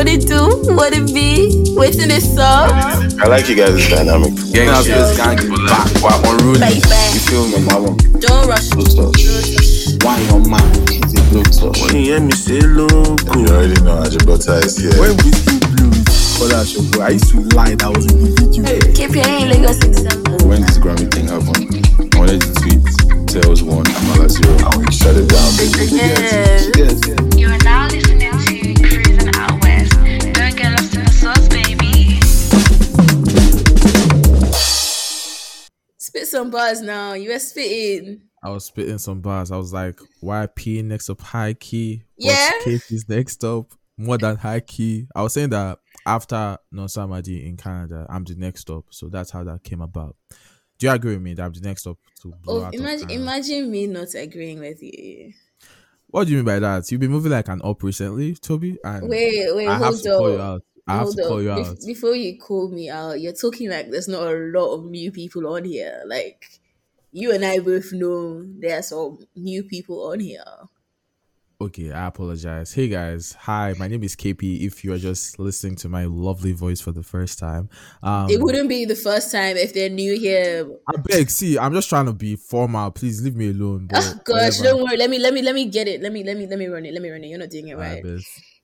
what it do, what it be, waiting this song. I like you guys' dynamic. Gang Now shit. this gang is back. Why unruly? Baby. You feel me? Mama, Don't rush. close touch. Why your man? She's a blow touch. When you hear me say loco. You already know Ajibota is here. When Wizkid blew, call out your boy. I used to lie that I was in the video. Keep your in Lagos in December. When this Grammy thing happened, I wanted to tweet Tails one, Amala zero, and we shut it down. Yes. Yes. You some bars now. You are spitting. I was spitting some bars. I was like, YP next up high key. Yeah. Casey's next up more than high key. I was saying that after Non Samadi in Canada, I'm the next up. So that's how that came about. Do you agree with me that I'm the next up to blow Oh, out imagine, imagine me not agreeing with you. What do you mean by that? You've been moving like an up recently, Toby. And Wait, wait, I have hold to call you out. I have Hold to call you out. before you call me out, you're talking like there's not a lot of new people on here. Like you and I both know there are some new people on here. Okay, I apologize. Hey guys, hi. My name is KP. If you are just listening to my lovely voice for the first time, um, it wouldn't be the first time if they're new here. I beg. See, I'm just trying to be formal. Please leave me alone. Oh gosh, whatever. don't worry. Let me let me let me get it. Let me let me let me run it. Let me run it. You're not doing it right.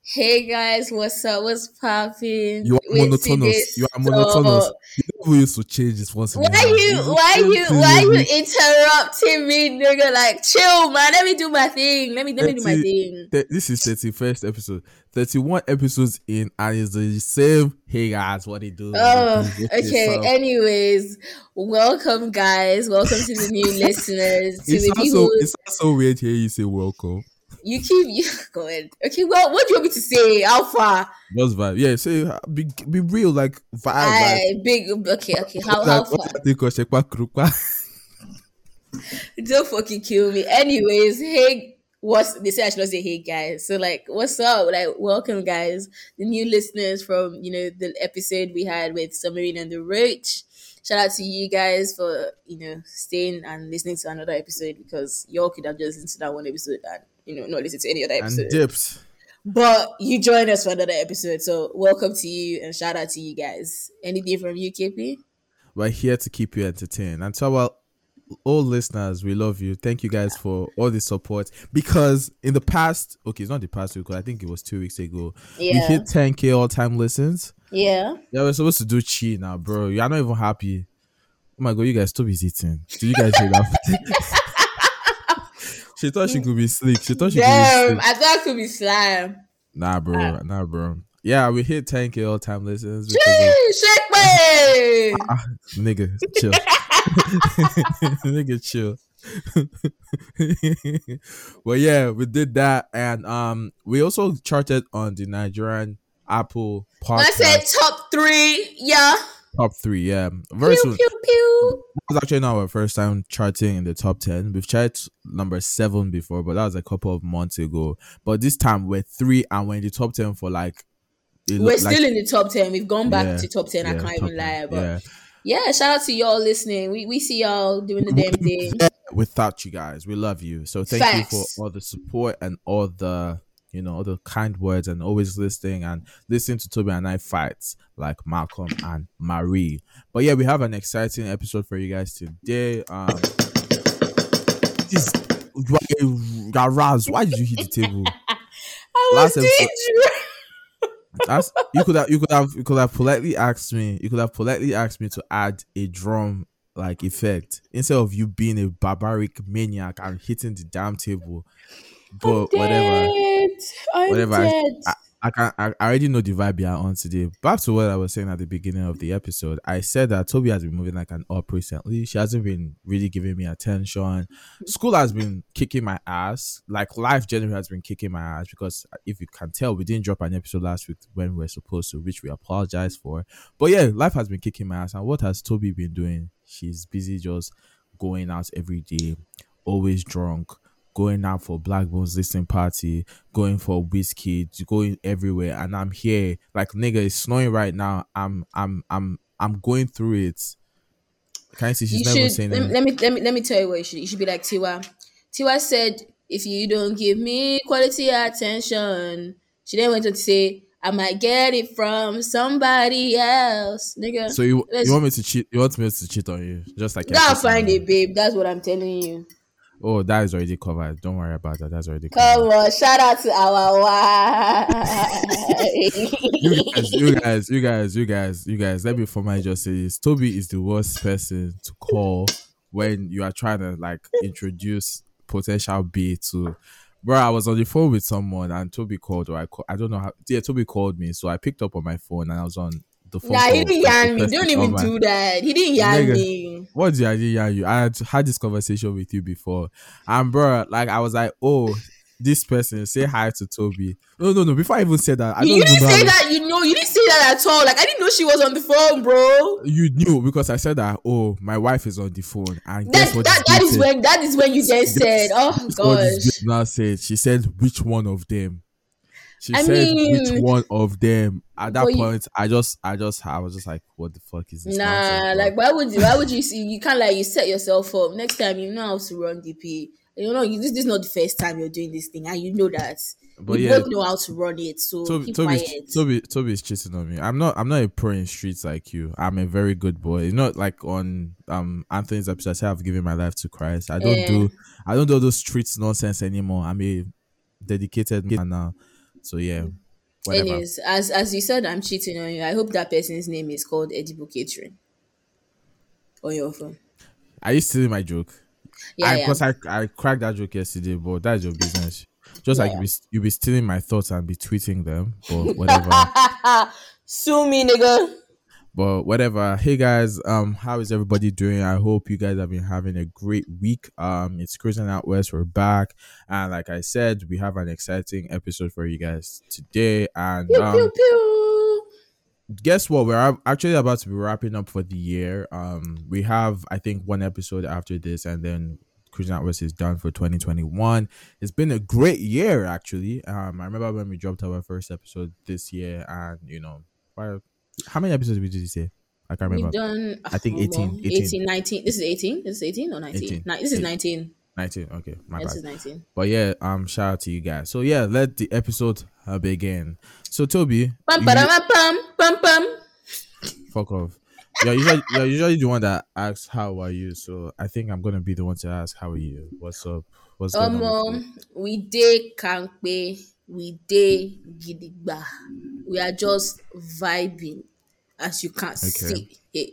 Hey guys, what's up? What's popping? You are Wait, monotonous. You are monotonous. You never used to change this once Why you why you why you interrupting me, nigga? Like chill, man. Let me do my thing. Let me let me do my thing. Th- This is 31st episode. 31 episodes in, and it's the same. Hey guys, what they do? Oh, get okay. Anyways, welcome, guys. Welcome to the new listeners. To It the sounds, so, people, it sounds so weird here. You say welcome. You keep you go ahead. Okay, well, what do you want me to say? Alpha, Just vibe. Yeah, say be be real, like vibe. like, big. Okay, okay. How how far? what I think of Shekwa Krukwa. Don't fucking kill me. Anyways, hey, what's they say I should not say hey guys. So like, what's up? Like, welcome guys, the new listeners from you know the episode we had with Submarine and the Roach. Shout out to you guys for you know staying and listening to another episode because y'all could have just listened to that one episode and you know not listen to any other and episode. dipped. But you join us for another episode, so welcome to you and shout out to you guys. Anything from you, KP? We're here to keep you entertained. And to our all listeners, we love you. Thank you guys for all the support. Because in the past, okay, it's not the past week, I think it was two weeks ago. We hit 10k all time listens. yeah. Yeah, we're supposed to do chi now, bro. You're not even happy. Oh my god, you guys stop eating. Did you guys hear that? she thought she could be slick. She thought she could be Damn. I thought it could be slime. Nah, bro. Ah. Nah, bro. Yeah, we hit 10k all time listens. Hey, shake me. Ah, nigga, chill. nigga, chill. well, yeah, we did that, and um, we also charted on the Nigerian Apple podcast. I said top three. Yeah. Top three. Yeah, very Pew soon. pew was actually not our first time charting in the top 10. We've charted number seven before, but that was a couple of months ago. But this time we're three and we're in the top 10 for like. We're like- still in the top ten. We've gone back Yeah, to top ten. I can't even 10, lie, but yeah. yeah. shout out to y'all listening. We we see y'all doing the damn thing. without you guys. We love you. So thank Facts. you for all the support and all the you know the kind words and always listening and listening to Toby and I fights like Malcolm and Marie. But yeah, we have an exciting episode for you guys today. Um this why Raz, why did you hit the table? I Last was episode-. That's, you could have you could have you could have politely asked me you could have politely asked me to add a drum like effect instead of you being a barbaric maniac and hitting the damn table. But whatever, Dead. I'm whatever. I. I, I can I I already know the vibe you're on today. Back to what I was saying at the beginning of the episode. I said that Toby has been moving like an up recently. She hasn't been really giving me attention. School has been kicking my ass. Like life generally has been kicking my ass because uh, if you can tell, we didn't drop an episode last week when we are supposed to, which we apologize for. But yeah, life has been kicking my ass. And what has Toby been doing? She's busy just going out every day, always drunk, going out for Blaqbonez listening party, going for Wizkid, going everywhere. And I'm here, like nigga, it's snowing right now. I'm I'm I'm I'm going through it. Can you see she's you never should saying let, let me let me let me tell you what you should. You should be like Tiwa. Tiwa said, "If you don't give me quality attention," she then went on to say, I might get it from somebody else, nigga. So you you want me to cheat? You want me to cheat on you? Just like Gotta find it, babe. That's what I'm telling you. Oh, that is already covered. Don't worry about that. That's already covered. Come on, shout out to our you guys, you guys, you guys, you guys, you guys. Let me formally just say this: Toby is the worst person to call when you are trying to like introduce potential B to. Bro, I was on the phone with someone and Toby called, or I call, I don't know how. Yeah, Toby called me, so I picked up on my phone and I was on the nah, he didn't yarn me. Don't even do that. He didn't yarn me. What did I? Yeah, you. I had had this conversation with you before, and bro, like I was like, oh, this person say hi to Toby. No, no, no. Before I even said that, I don't You didn't say that. You know, you didn't say that at all. Like I didn't know she was on the phone, bro. You knew because I said that. Oh, my wife is on the phone, and That that, that is said? when that is when you then said, "Oh gosh." now said. She said, "Which one of them?" She I said, "Which one of them?" At that But you- point, I just, I just, I was just like, "What the fuck is this?" Nah, nonsense, like why would you? Why would you see? You can't like you set yourself up. Next time you know how to run DP. You know you, this, this is not the first time you're doing this thing, and you know that. But we yeah, both know how to run it, so Toby, keep quiet. Toby, Toby is cheating on me. I'm not. I'm not a pro in streets like you. I'm a very good boy. You know, like on um Anthony's episode, I said I've given my life to Christ. I don't Eh. do. I don't do those streets nonsense anymore. I'm a dedicated man now. So yeah, whatever. Anyways, as as you said, I'm cheating on you. I hope that person's name is called Edible Catering on your phone. Are you stealing my joke? Yeah, I, yeah. Because I, I cracked that joke yesterday, but that's your business. Just like Yeah. you be, you be stealing my thoughts and be tweeting them, but whatever. Sue me, nigga. But whatever. Hey guys, um, how is everybody doing? I hope you guys have been having a great week. Um, it's Cruising Out West. We're back, and like I said, we have an exciting episode for you guys today. And Pew, um, pew, pew. guess what? We're actually about to be wrapping up for the year. Um, we have I think one episode after this, and then Cruising Out West is done for 2021. It's been a great year, actually. Um, I remember when we dropped our first episode this year, and you know, why- how many episodes did you say? I can't We've remember. done. I think oh, 18, 18. 18, 19. This is 18. This is 18 or 19? 18. Ni- this is 19. 19. Okay, my This bad. is 19. But yeah, um, shout out to you guys. So yeah, let the episode uh, begin. So Toby, Pum, you- ba, pum, pum, pum. fuck off. You're usually, you're usually the one that asks how are you. So I think I'm gonna be the one to ask how are you. What's up? What's going Um, um, we day Kankpe, we day Gidigba. We are just vibing, as you can't see. Hey,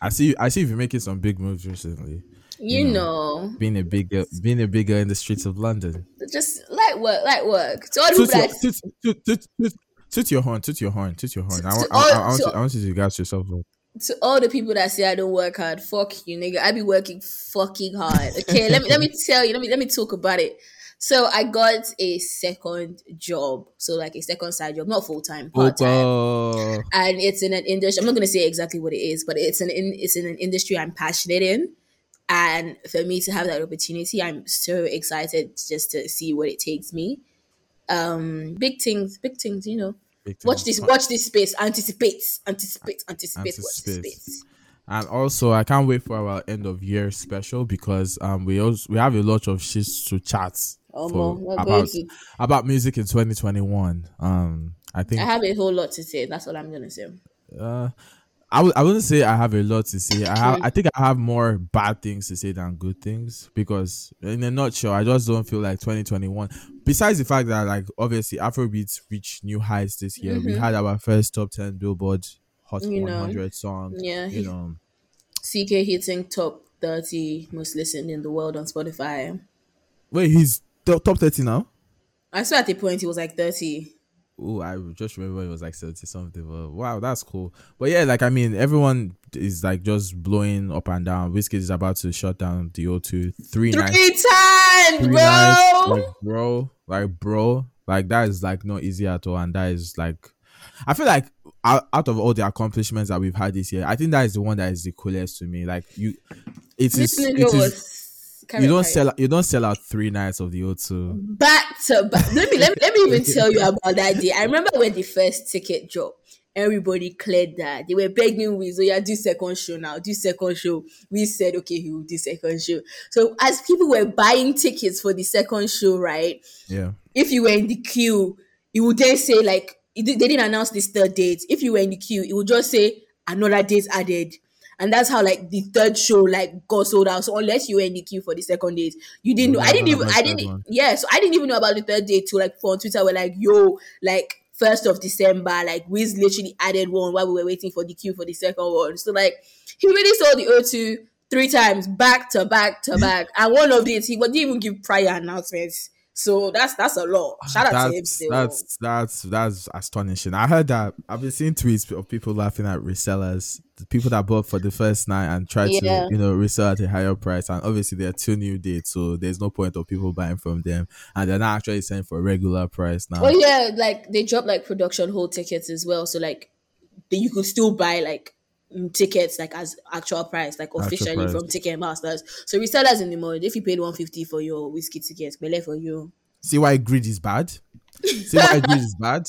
I see. I see you've been making some big moves recently. you know, Being a bigger, being a bigger in the streets of London. just light work, light work. To all the Toot people your, toot, toot, toot, toot, toot your horn. Toot your horn. Toot your horn. I, want, to I, I, all- want to- you, I want you to gas yourself up. to all the people that say I don't work hard, fuck you, nigga. I be working fucking hard. Okay, let me let me tell you. Let me let me talk about it. So I got a second job, so like a second side job, not full time, part time. Oh, and it's in an industry. I'm not going to say exactly what it is, but it's an in, it's in an industry I'm passionate in, and for me to have that opportunity, I'm so excited just to see what it takes me. Um, big things, big things, you know. big Watch this, watch this space. Anticipate, anticipate, anticipate. Watch this space. And also, I can't wait for our end of year special because um we also we have a lot of shit to chat Oh, about about music in 2021. Um, I think I have a whole lot to say. That's all I'm gonna say. uh, I w- I wouldn't say I have a lot to say. I have. I think I have more bad things to say than good things because in a nutshell, I just don't feel like 2021. Besides the fact that like obviously Afrobeats reached new heights this year, we had our first top 10 Billboard Hot Mm-hmm. You know. 100 song. Yeah, you know. CKay hitting top thirty most listened in the world on Spotify. Wait, he's top top 30 now. I saw at the point he was like thirty. Oh, I just remember it was like 70 something. But wow, that's cool. But yeah, like I mean, everyone is like just blowing up and down. Wizkid is about to shut down the O2 three nights. Three times, Three bro. nights, like bro, like bro, like that is like not easy at all, and that is like, I feel like out, out of all the accomplishments that we've had this year, I think that is the one that is the coolest to me. Like you, it this is, nigga it is. You don't sell. You don't sell out three nights of the O2. back to back. Let me let me let me even tell you about that day. I remember when the first ticket dropped. Everybody cleared that. They were begging we, so oh, yeah, do second show now, do second show. We said, okay, he will do second show. So as people were buying tickets for the second show, right? Yeah, If you were in the queue, you would then say like they didn't announce this third date. If you were in the queue, it would just say another date added. And that's how like the third show like got sold out. So unless you were in the queue for the second date, you didn't know. I didn't even I didn't one. yeah, so I didn't even know about the third date till like for on Twitter we're like, yo, like first of December, like Wiz literally added one while we were waiting for the queue for the second one. So like he really saw the O2 three times back to back to back. And one of these he didn't even give prior announcements. So that's that's a lot. Ah, Shout out to him That's still. Oh. that's that's that's astonishing. I heard that I've been seeing tweets of people laughing at resellers, the people that bought for the first night and try Yeah. to you know resell at a higher price. And obviously there are two new dates, so there's no point of people buying from them, and they're not actually selling for a regular price now. Oh yeah, like they drop like production hold tickets as well. So like you could still buy like tickets like as actual price, like officially price. from Ticket Masters. So resellers in the mode, if you paid one fifty for your Wizkid tickets, bele for you. See why greed is bad. See why greed is bad.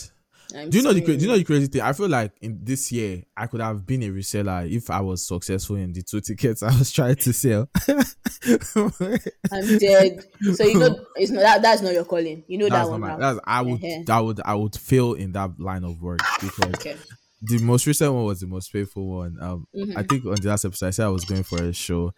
I'm Do you know the cra- do you know the crazy thing? I feel like in this year I could have been a reseller if I was successful in the two tickets I was trying to sell. I'm dead. So you know it's not that that's not your calling. You know that's that one. my, now. that's I would Uh-huh. that would I would fail in that line of work because Okay. The most recent one was the most painful one. Um, Mm-hmm. I think on the last episode I said I was going for a show.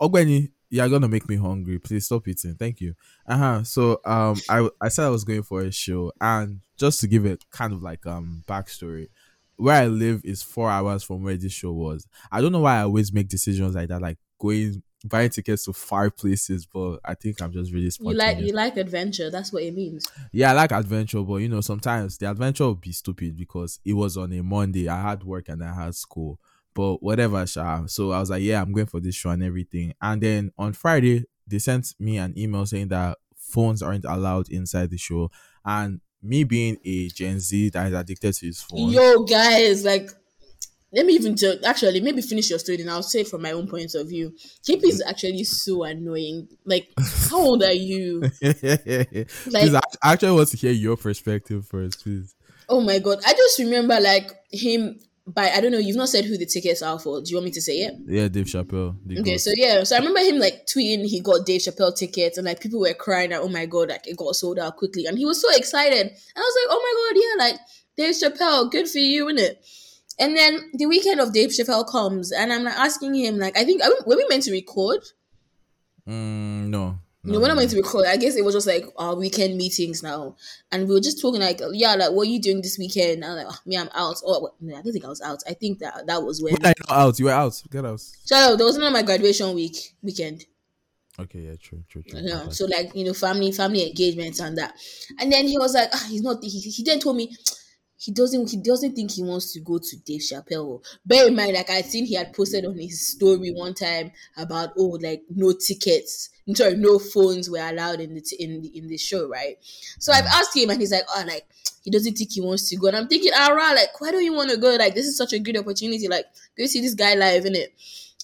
Ogbenny, you're gonna make me hungry. Please stop eating. Thank you. Uh huh. So um, I I said I was going for a show, and just to give it kind of like um backstory, where I live is four hours from where this show was. I don't know why I always make decisions like that, like going buying tickets to far places, but I think I'm just really You like you like adventure. That's what it means. Yeah, I like adventure, but you know, sometimes the adventure will be stupid because it was on a Monday. I had work and I had school. But whatever, sha. So I was like, yeah, I'm going for this show and everything. And then on Friday, they sent me an email saying that phones aren't allowed inside the show. And me being a Gen Z that is addicted to his phone. Yo, guys, like, let me even tell. Actually, maybe finish your story, and I'll say it from my own point of view. KP is actually so annoying. Like, how old are you? please, I actually want to hear your perspective first, please. Oh my god, I just remember like him. By I don't know. You've not said who the tickets are for. Do you want me to say it? Yeah, Dave Chappelle. the Okay, so yeah, so I remember him like tweeting he got Dave Chappelle tickets, and like people were crying that oh my god, like it got sold out quickly, and he was so excited, and I was like, oh my god, yeah, like Dave Chappelle, good for you, innit? And then the weekend of Dave Chappelle comes, and I'm like asking him, like, I think were we meant to record? Mm, no. No, we're not meant to record. I guess it was just like our weekend meetings now, and we were just talking like, yeah, like what are you doing this weekend? I was like, oh, me, I'm out. Oh, no, I don't think I was out. I think that that was when. You not out? You were out. Get out. So there was not my graduation week weekend. Okay, yeah, true, true, true. Yeah, Okay. so like you know, family, family engagements and that. And then he was like, ah, he's not. He, he then told me he doesn't. He doesn't think he wants to go to Dave Chappelle. Bear in mind, like I seen he had posted on his story one time about oh, like no tickets. Sorry, no phones were allowed in the t- in the, in the show, right? So I've asked him, and he's like, oh, like he doesn't think he wants to go. And I'm thinking, ah, right, like why don't you want to go? Like this is such a good opportunity. Like go see this guy live, in it.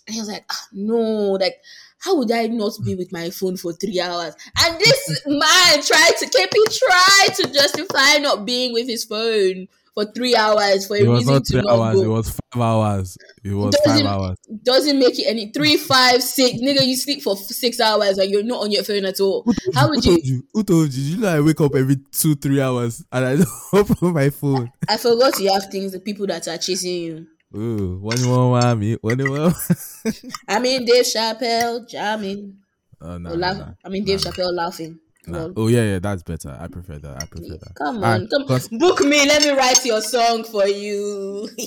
And he was like, ah, no, like how would I not be with my phone for three hours? And this man tried to keep KP tried to justify not being with his phone for three hours for a It was reason not to three not hours. go. It was five hours. It was Doesn't- five hours. Doesn't make it any three, five, six. Nigga, you sleep for six hours and you're not on your phone at all. How would Who you? told you? Who told you? You know I wake up every two, three hours and I don't open my phone. I forgot you have things, the people that are chasing you. Ooh, one one one me, one one. I mean, Dave Chappelle jamming. Oh no, laugh-. I mean, Dave Chappelle laughing. Nah. Oh yeah, yeah, that's better. I prefer that. I prefer that. Come ah, on, Alright, come cons- book me. Let me write your song for you.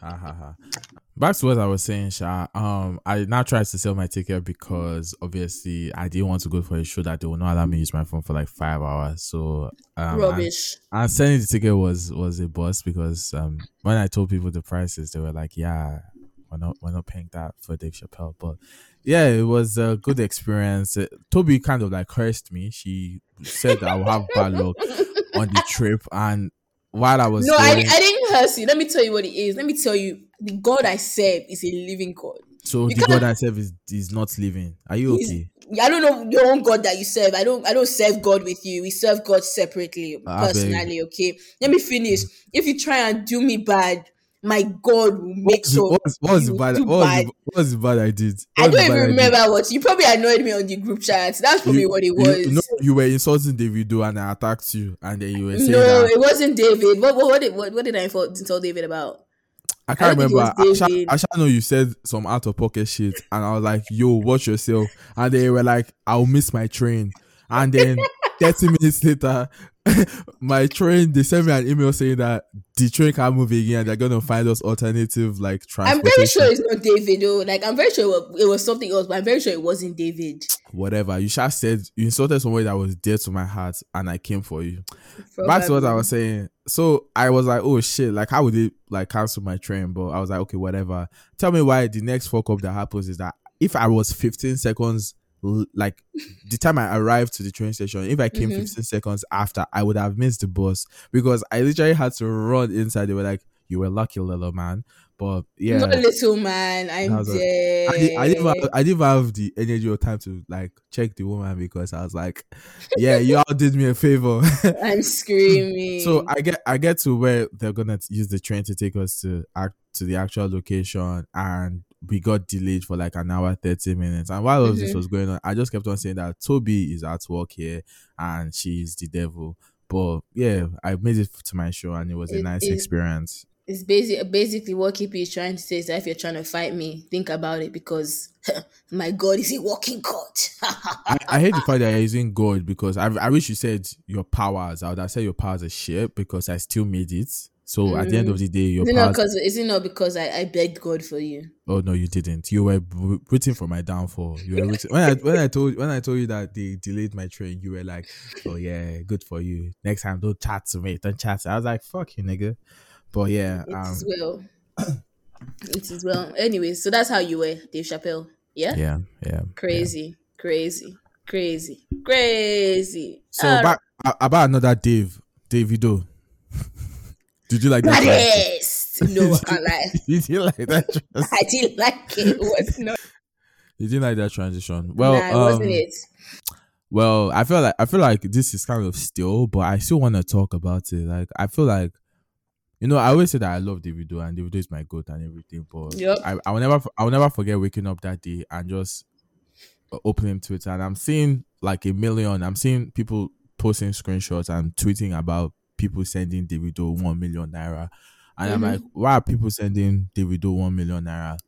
Ha, ha, ha. Back to what I was saying, Sha. Um, I now tried to sell my ticket because obviously I didn't want to go for a show that they will not allow me use my phone for like five hours. So um, and- Rubbish. And selling the ticket was was a bust because um when I told people the prices, they were like, "Yeah, we're not we're not paying that for Dave Chappelle." But yeah, it was a good experience. Uh, Toby kind of like cursed me. She said that I will have bad luck on the trip, and while I was No, I, I didn't curse you. Let me tell you what it is. Let me tell you, the God I serve is a living God. so you the God I serve is is not living. Are you okay? I don't know your own God that you serve. I don't. I don't serve God with you. We serve God separately, ah, I beg. personally. Okay. Let me finish. Mm. If you try and do me bad, my God will make What, sure what, was- what was the bad? What was bad. the, what was the bad I did? I What was don't even remember what you probably annoyed me on the group chat. That's probably You- what it you- was. no, you were insulting Davido and I attacked you, and then you were saying No, that it wasn't David. What, what, what, did, what, what did I insult, David about? I can't I don't think it remember. I. I shall know you said some out of pocket shit, and I was like, "Yo, watch yourself." And they were like, "I'll miss my train." And then thirty minutes later, my train they sent me an email saying that the train can't move again. and They're gonna find us alternative like transport I'm very sure it's not David though. Like I'm very sure it was, it was something else, but I'm very sure it wasn't David. Whatever you shall said, you insulted somebody that was dear to my heart, and I came for you. back to what I was saying. So I was like, oh shit, like how would they like cancel my train? But I was like, okay, whatever. Tell me why the next fuck up that happens is that if I was 15 seconds like the time I arrived to the train station, if I came Mhm. 15 seconds after, I would have missed the bus because I literally had to run inside. They were like, You were lucky, little man. But yeah. Not little man. I I'm like- dead. I, did, I, didn't have, I didn't have the energy or time to like check the woman because I was like, yeah, you all did me a favor. I'm screaming. So I get I get to where they're gonna use the train to take us to act to the actual location, and we got delayed for like an hour thirty minutes. And while all of this mm-hmm. was going on, I just kept on saying that Toby is at work here, and she's the devil. But yeah, I made it to my show, and it was a nice is- experience. it's basic, basically what Kippy is trying to say is that if you're trying to fight me, think about it because my God is a walking court. I, I hate the fact that you're using God because I, I wish you said your powers. I would have said your powers are shit because I still made it. So at the end of the day, your is it not because is it not because I, I begged God for you? Oh no, you didn't. You were b- rooting for my downfall. You were rooting. when I when I told when I told you that they delayed my train, you were like, "Oh yeah, good for you. Next time, don't chat to me. Don't chat." To me. I was like, "Fuck you, nigga." But yeah, It um, is well. it is well. Anyway, so that's how you were, Dave Chappelle. Yeah? yeah, yeah. Crazy, crazy, crazy, crazy. So All about about another Dave, Dave Davido. Did you like that? Baddest. No, I lie. Did you like that? trans- I didn't like it. It was not. Did you like that transition? Well, nah, it wasn't um, it. Well, I feel like I feel like this is kind of still, but I still want to talk about it. Like I feel like, you know, I always say that I love Davido and Davido is my goat and everything, but Yep. I, I will never I will never forget waking up that day and just uh, opening Twitter and I'm seeing like a million. I'm seeing people posting screenshots and tweeting about people sending Davido one million naira, and I'm Mhm. like, why are people sending Davido one million naira?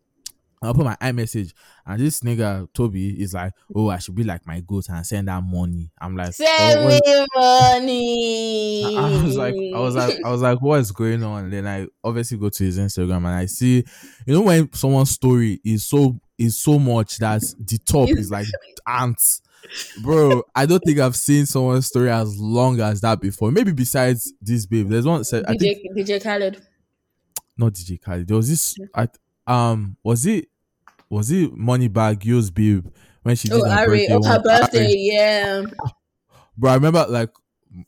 I'll put my iMessage and this nigga Toby is like, oh, I should be like my goat and send that money. I'm like, Send oh, me money. I I was like, I was like, I was like, what is going on? Then I obviously go to his Instagram and I see, you know, when someone's story is so is so much that the top is like ants, bro. I don't think I've seen someone's story as long as that before. Maybe besides this babe, there's one. I DJ, think DJ Khaled. not DJ Khaled. There was this. I um was it was it Moneybagg Yo's babe when she did Oh, her Ari, birthday? oh, her birthday, Ari. yeah. Bro, I remember like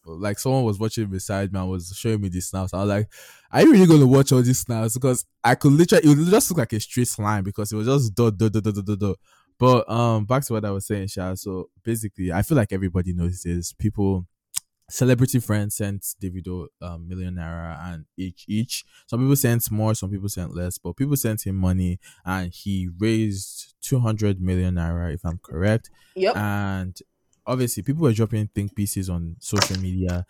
like someone was watching beside me and was showing me the snaps. I was like, Are you really gonna watch all these snaps? Because I could literally it would just look like a straight line because it was just dot dot dot dot dot dot. But um back to what I was saying, Sha. So basically I feel like everybody knows this. People celebrity friends sent Davido um million naira and each each. Some people sent more, some people sent less, but people sent him money and he raised two hundred million naira, if I'm correct Yep. and obviously people were dropping think pieces on social media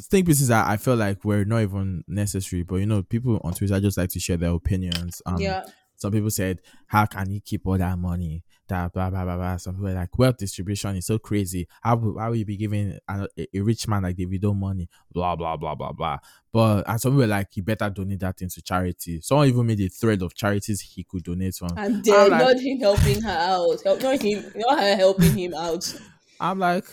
think pieces that i felt like were not even necessary but you know people on twitter just like to share their opinions um yeah. Some people said how can he keep all that money that blah blah blah blah some people were like wealth distribution is so crazy how will, how will you be giving a, a rich man like davido money blah blah blah blah blah but and some people were like he better donate that into charity someone even made a thread of charities he could donate from I'm dead. like- not him helping her out. Help, not him. Not her helping him out. I'm like,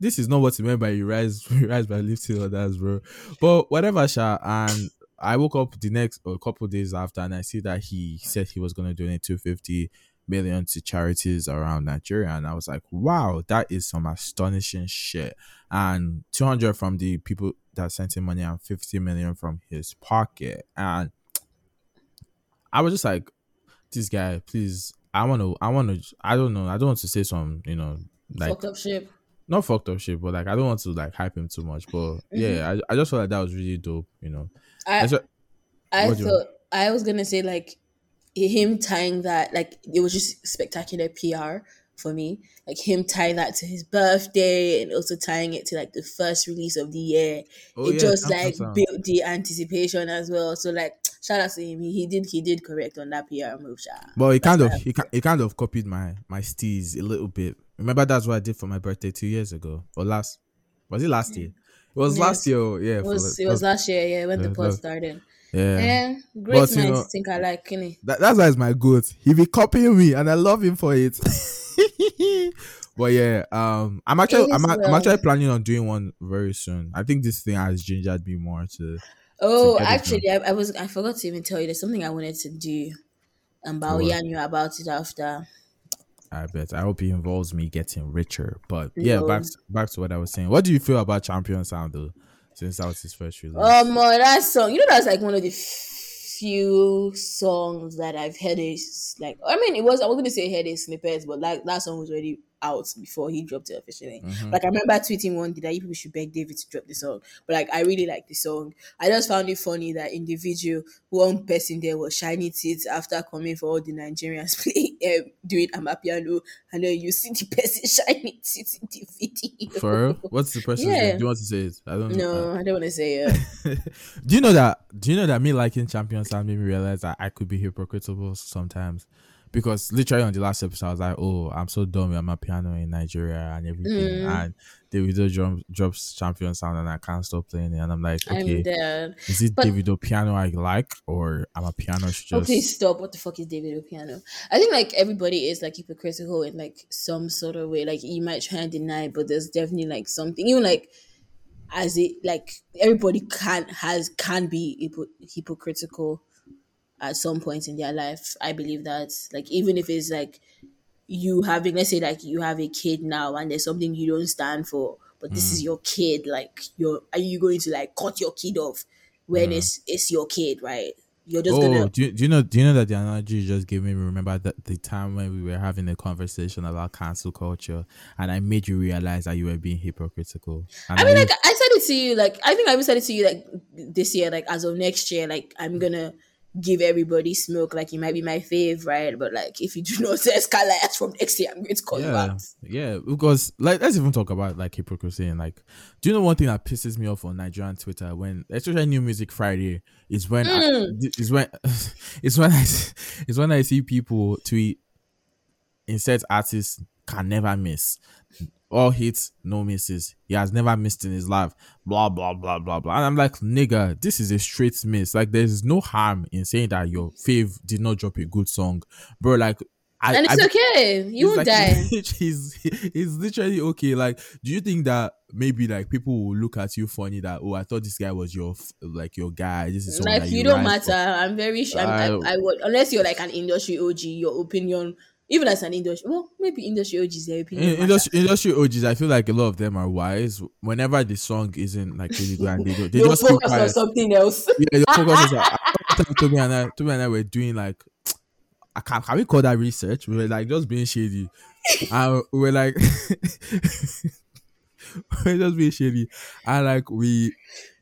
this is not what you meant by you rise, you rise by lifting others, bro. But whatever, Sha. And I woke up the next a couple days after, and I see that he said he was going to donate 250 million to charities around Nigeria, and I was like, wow, that is some astonishing shit. And 200 from the people that sent him money, and 50 million from his pocket, and I was just like, this guy, please. I want to, I want to, I don't know, I don't want to say some, you know, like Fucked up shit. Not fucked up shit, but like I don't want to like hype him too much. But mm-hmm. yeah, I, I just felt like that was really dope, you know. I what- I you- thought I was gonna say like him tying that like it was just spectacular PR for me. Like him tying that to his birthday and also tying it to like the first release of the year. Oh, it yeah, just like built the anticipation as well. So like shout out to him. He, he did he did correct on that PR move. Sha. But he kind That's of uh, he, he kind of copied my my steez a little bit. Remember that's what I did for my birthday two years ago or last was it last year? It was Yes. last year. oh, Yeah, It was the- it was last year, yeah, when the pod started. yeah. Yeah, great But, know- to think I like, innit? That, that's why he's my goat. He be copying me, and I love him for it. but yeah, um, I'm actually I'm, is I'm actually planning on doing one very soon. I think this thing has gingered me more to. Oh, it actually, I, I was I forgot to even tell you. There's something I wanted to do, and I'll yarn you about it after. I bet. I hope it involves me getting richer. But yeah, No. back to, back to what I was saying. What do you feel about Champion Sound though? Since that was his first release. Um, uh, that song, you know, that's like one of the few songs that I've heard is like. I mean, it was I was gonna say heard a snippets, but like that song was already out before he dropped it officially. Mhm. Like I remember tweeting one day that you people should beg David to drop the song, but like I really like the song. I just found it funny that in the video, one person there was shiny teeth after coming for all the Nigerians playing um, doing amapiano, and then you see the person shiny teeth in the video. For real? What's the person's Yeah. name? Do you want to say it? I don't know. No, I don't want to say it. do you know that? Do you know that me liking champions Sound made me realize that I could be hypocritical sometimes? Because literally on the last episode, I was like, "Oh, I'm so dumb. amapiano in Nigeria and everything," Mm. and Davido drum, drops Champion Sound, and I can't stop playing it. And I'm like, I'm "Okay, is it But- Davido piano I like, or amapiano should Oh, just?" please stop. What the fuck is David Piano? I think like everybody is like hypocritical in like some sort of way. Like you might try and deny, but there's definitely like something. Even like as it like everybody can has can be hypo- hypocritical at some point in their life. I believe that like even if it's like you having let's say like you have a kid now and there's something you don't stand for, but this is mm. your kid. Like you're are you going to like cut your kid off when mm. it's it's your kid, right? You're just Oh, gonna do you, do you know? Do you know that the analogy you just gave me? Remember that the time when we were having a conversation about cancel culture, and I made you realize that you were being hypocritical. And I mean, I- like I said it to you, like I think I even said it to you, like this year, like as of next year, like I'm gonna give everybody smoke, like you might be my fave, right? But like if you do not say Skylight from next year, I'm going to call you yeah, out. yeah. Because like, let's even talk about like hypocrisy and like, do you know one thing that pisses me off on Nigerian Twitter when, especially New Music Friday, is when I, hmm. is when it's when I it's when I see people tweet insert artists can never miss. All hits, no misses. He has never missed in his life. Blah blah blah blah blah. And I'm like, nigga, this is a straight miss. Like, there's no harm in saying that your fave did not drop a good song, bro. Like, I, And it's I- okay, you won't like- die. He's he's literally okay. Like, do you think that maybe like people will look at you funny that oh I thought this guy was your like your guy. This is Like you you don't ride for." matter. I'm very sure. I'm, I- I, I would unless you're like an industry OG, your opinion, even as an industry, well, maybe industry OGs, their opinion. In, industry, industry OGs, I feel like a lot of them are wise. Whenever the song isn't like really good, and they, don't- they just focus on something else. Yeah, they focus on. Time Toby and I, Toby and I were doing like, I can can we call that research? We were like just being shady, and we were like, we were just being shady, and like we,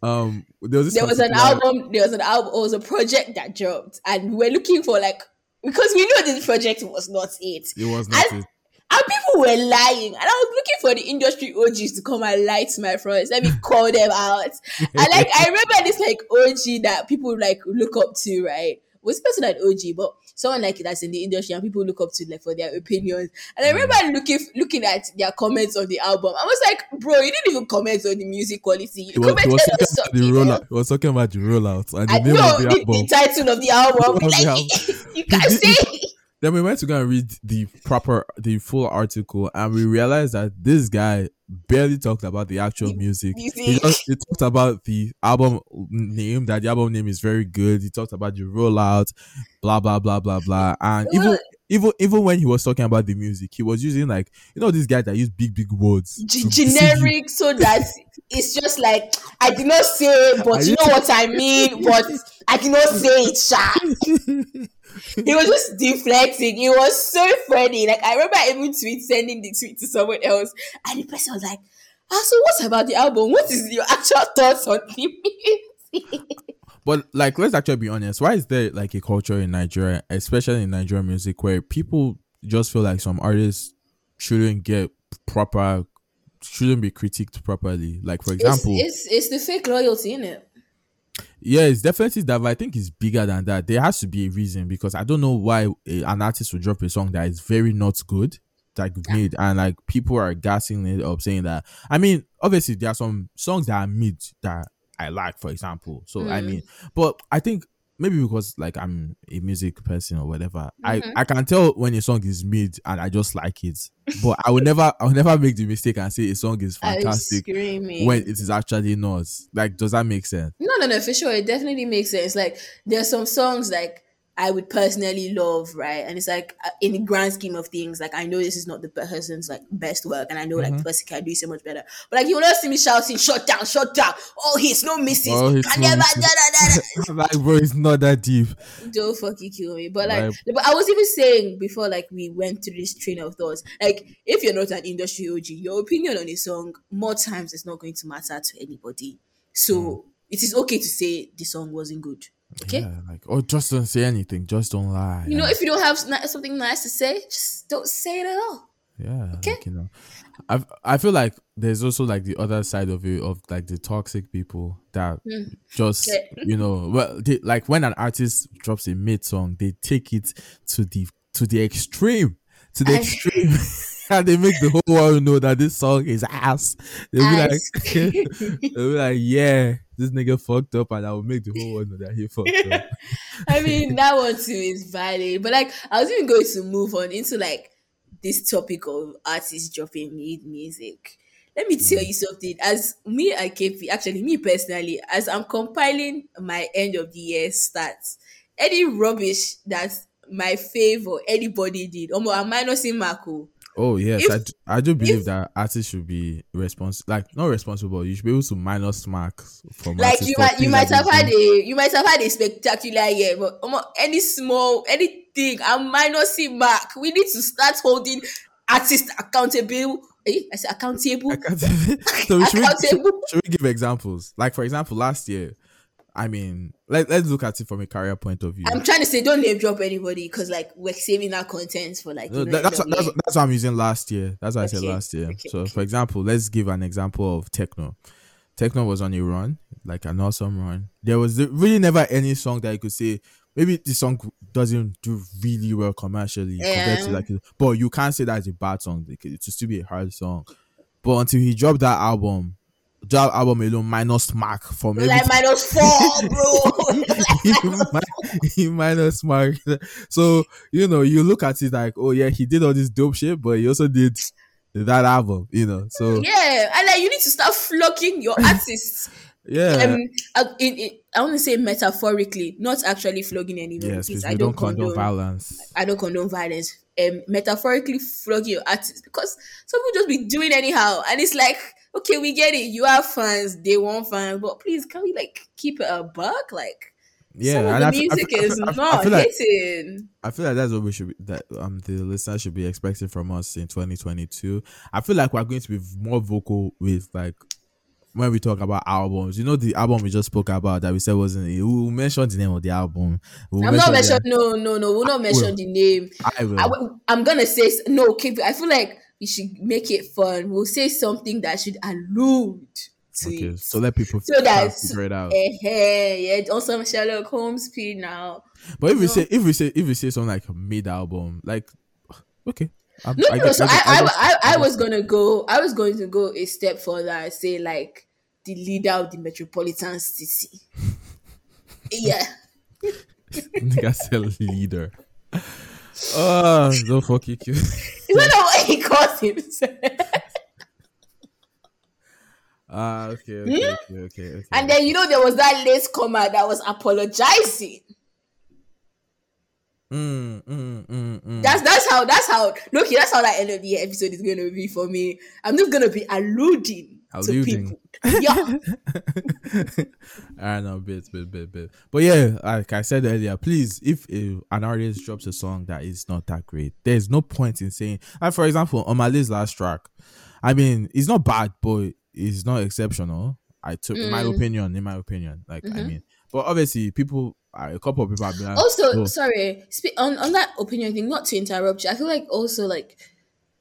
um, there was there was an particular- album there was an album it was a project that dropped and we were looking for like because we know this project was not it. It was not and, it. and people were lying. And i was looking for the industry og's to come and lie to my friends. Let me call them out. And like i remember this like og that people like look up to right? Was person an OG, but someone like that's in the industry and people look up to like for their opinions. And I hmm. remember looking looking at their comments on the album. I was like, bro, you didn't even comment on the music quality. You He was, commented was on talking about the rollout. He was talking about the rollout and the I name know of the the, album. the title of the album. Of the you can't say. Then we went to go and read the proper, the full article, and we realized that this guy barely talked about the actual music. He, just, he talked about the album name, that the album name is very good. He talked about the rollout, blah blah blah blah blah. And even even even when he was talking about the music, he was using like you know these guys that use big big words, G- to deceive you. generic so that it's just like I did not say, but I you know what I mean. But I did not say it. He was just deflecting. It was so funny. Like I remember even tweet sending the tweet to someone else, and the person was like, "Ah, so what about the album? What is your actual thoughts on the music?" But like, let's actually be honest. Why is there like a culture in Nigeria, especially in Nigerian music, where people just feel like some artists shouldn't get proper, shouldn't be critiqued properly? Like, for It's, example, it's it's the fake loyalty, in it? Yeah, it's definitely that. But I think it's bigger than that. There has to be a reason because I don't know why a, an artist would drop a song that is very not good, like mid, and like people are gassing it up, saying that. I mean, obviously there are some songs that are mid that I like, for example. So I mm. mean, but I think maybe because like I'm a music person or whatever, I mm-hmm. I can tell when a song is mid and I just like it. But I will never I will never make the mistake and say a song is fantastic when it is actually not. Like, does that make sense? No, no, no, for sure. It definitely makes sense. Like there's some songs like I would personally love, right? And it's like uh, in the grand scheme of things, like I know this is not the person's like best work, and I know Mm-hmm. like the person can do so much better. But like you will not see me shouting, "Shut down, shut down!" Oh, he's no misses. Oh, hits, Can no never misses. da, da, da, like, bro, it's not that deep. Don't fucking kill me. But like, Right. but I was even saying before, like we went through this train of thoughts. Like, if you're not an industry OG, your opinion on a song more times is not going to matter to anybody. So it is okay to say the song wasn't good. Okay. Yeah, like, oh, just don't say anything. Just don't lie. You know, if you don't have something nice to say, just don't say it at all. Yeah. Okay. Like, you know, I I feel like there's also like the other side of it of like the toxic people that just Hmm. Yeah. you know well they, like when an artist drops a mid song they take it to the to the extreme to the I- extreme and they make the whole world know that this song is ass. They'll be Ass. like they'll be like yeah this nigga fucked up and I will make the whole world know that he fucked up. I mean, that one too is valid. But like, I was even going to move on into like this topic of artists dropping mid music. Let me tell you something. As me and KP, actually me personally, as I'm compiling my end of the year stats, any rubbish that my favor anybody did, um, I'm minusing Marco. Oh yes, If- I, do, I do believe if- that artists should be responsible, like not responsible. You should be able to minus marks from Like you might, you might have had a, you might have had a spectacular year, but um, any small, anything, I'm minusing mark. We need to start holding artists accountable. Eh, I said accountable. Can't- so we should, we, should, should we give examples? Like for example, last year, I mean, let, let's look at it from a career point of view. I'm trying to say don't name drop anybody because like we're saving our content for like. No, that- that's, what, that's, what- that's what I'm using last year. That's what I said last year. okay, so, okay. for example, let's give an example of Tekno. Tekno was on a run, like an awesome run. There was really never any song that you could say maybe the song doesn't do really well commercially compared to like, but you can't say that's a bad song. It should still be a hard song. But until he dropped that album, that album alone minus mark from like minus four, bro. he, minus mark. So you know, you look at it like, oh yeah, he did all this dope shit, but he also did that album. You know, so yeah, and like you need to start flocking your artists. yeah, um, uh, in, in, I want to say metaphorically, not actually flogging anyone. yes, please, I don't, don't condone condone violence. I don't condone violence. Um, metaphorically flogging your artists because some people just be doing anyhow, and it's like, okay, we get it. You have fans, they want fans, but please, can we like keep it a buck? Like, Yeah, the I I music I is I I not like- hitting. I feel like that's what we should be, that um the listeners should be expecting from us in 2022. I feel like we're going to be more vocal with like when we talk about albums. You know the album we just spoke about that we said wasn't we will mention the name of the album. We'll I'm not mention mentioning. No, no, no. We'll not mention will. the name. I will. I, I'm gonna say no. Keep. it. I feel like we should make it fun. We'll say something that should allude to okay, it. so let people So that figure it out. Eh, eh, yeah, on some Sherlock Holmes speed now. But if we No. say if we say if we say something like mid album, like okay. I, No, no, no. get- So I, I, I, I get- was gonna go. I was going to go a step further and say like the leader of the metropolitan city. yeah. nigga said leader. Oh, don't fuck you. Is that what he calls himself? Ah, okay, okay, okay, okay, okay. and then you know there was that late comer that was apologizing. mm, mm, mm, mm. That's that's how that's how look that's how that end of the episode is gonna be for me. I'm just gonna be alluding, Alluding. to people. Yeah. I know, bit, bit, bit, bit. But yeah, like I said earlier, please, if an artist drops a song that is not that great, there's no point in saying. Like for example, on my list last track, I mean, it's not bad, but it's not exceptional. I took, in my Mm. opinion, in my opinion, like I Mhm. mean, but obviously people, a couple of people have been like, also oh, sorry on, on that opinion thing not to interrupt you i feel like also like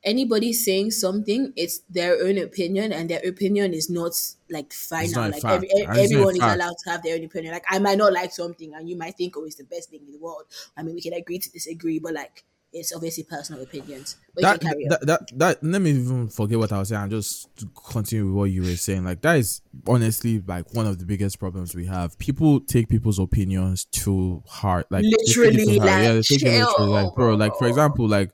anybody saying something it's their own opinion and their opinion is not like final not like every, And it's not a everyone is fact. allowed to have their own opinion like i might not like something and you might think oh it's the best thing in the world i mean we can agree to disagree but like it's obviously personal opinions but that, you can carry that, that, that, let me even forget what I was saying and just continue with what you were saying. Like, that is honestly like one of the biggest problems we have. People take people's opinions too hard. Like, Literally, too hard. like, yeah, they take it literally. Like, bro, like, for example, like,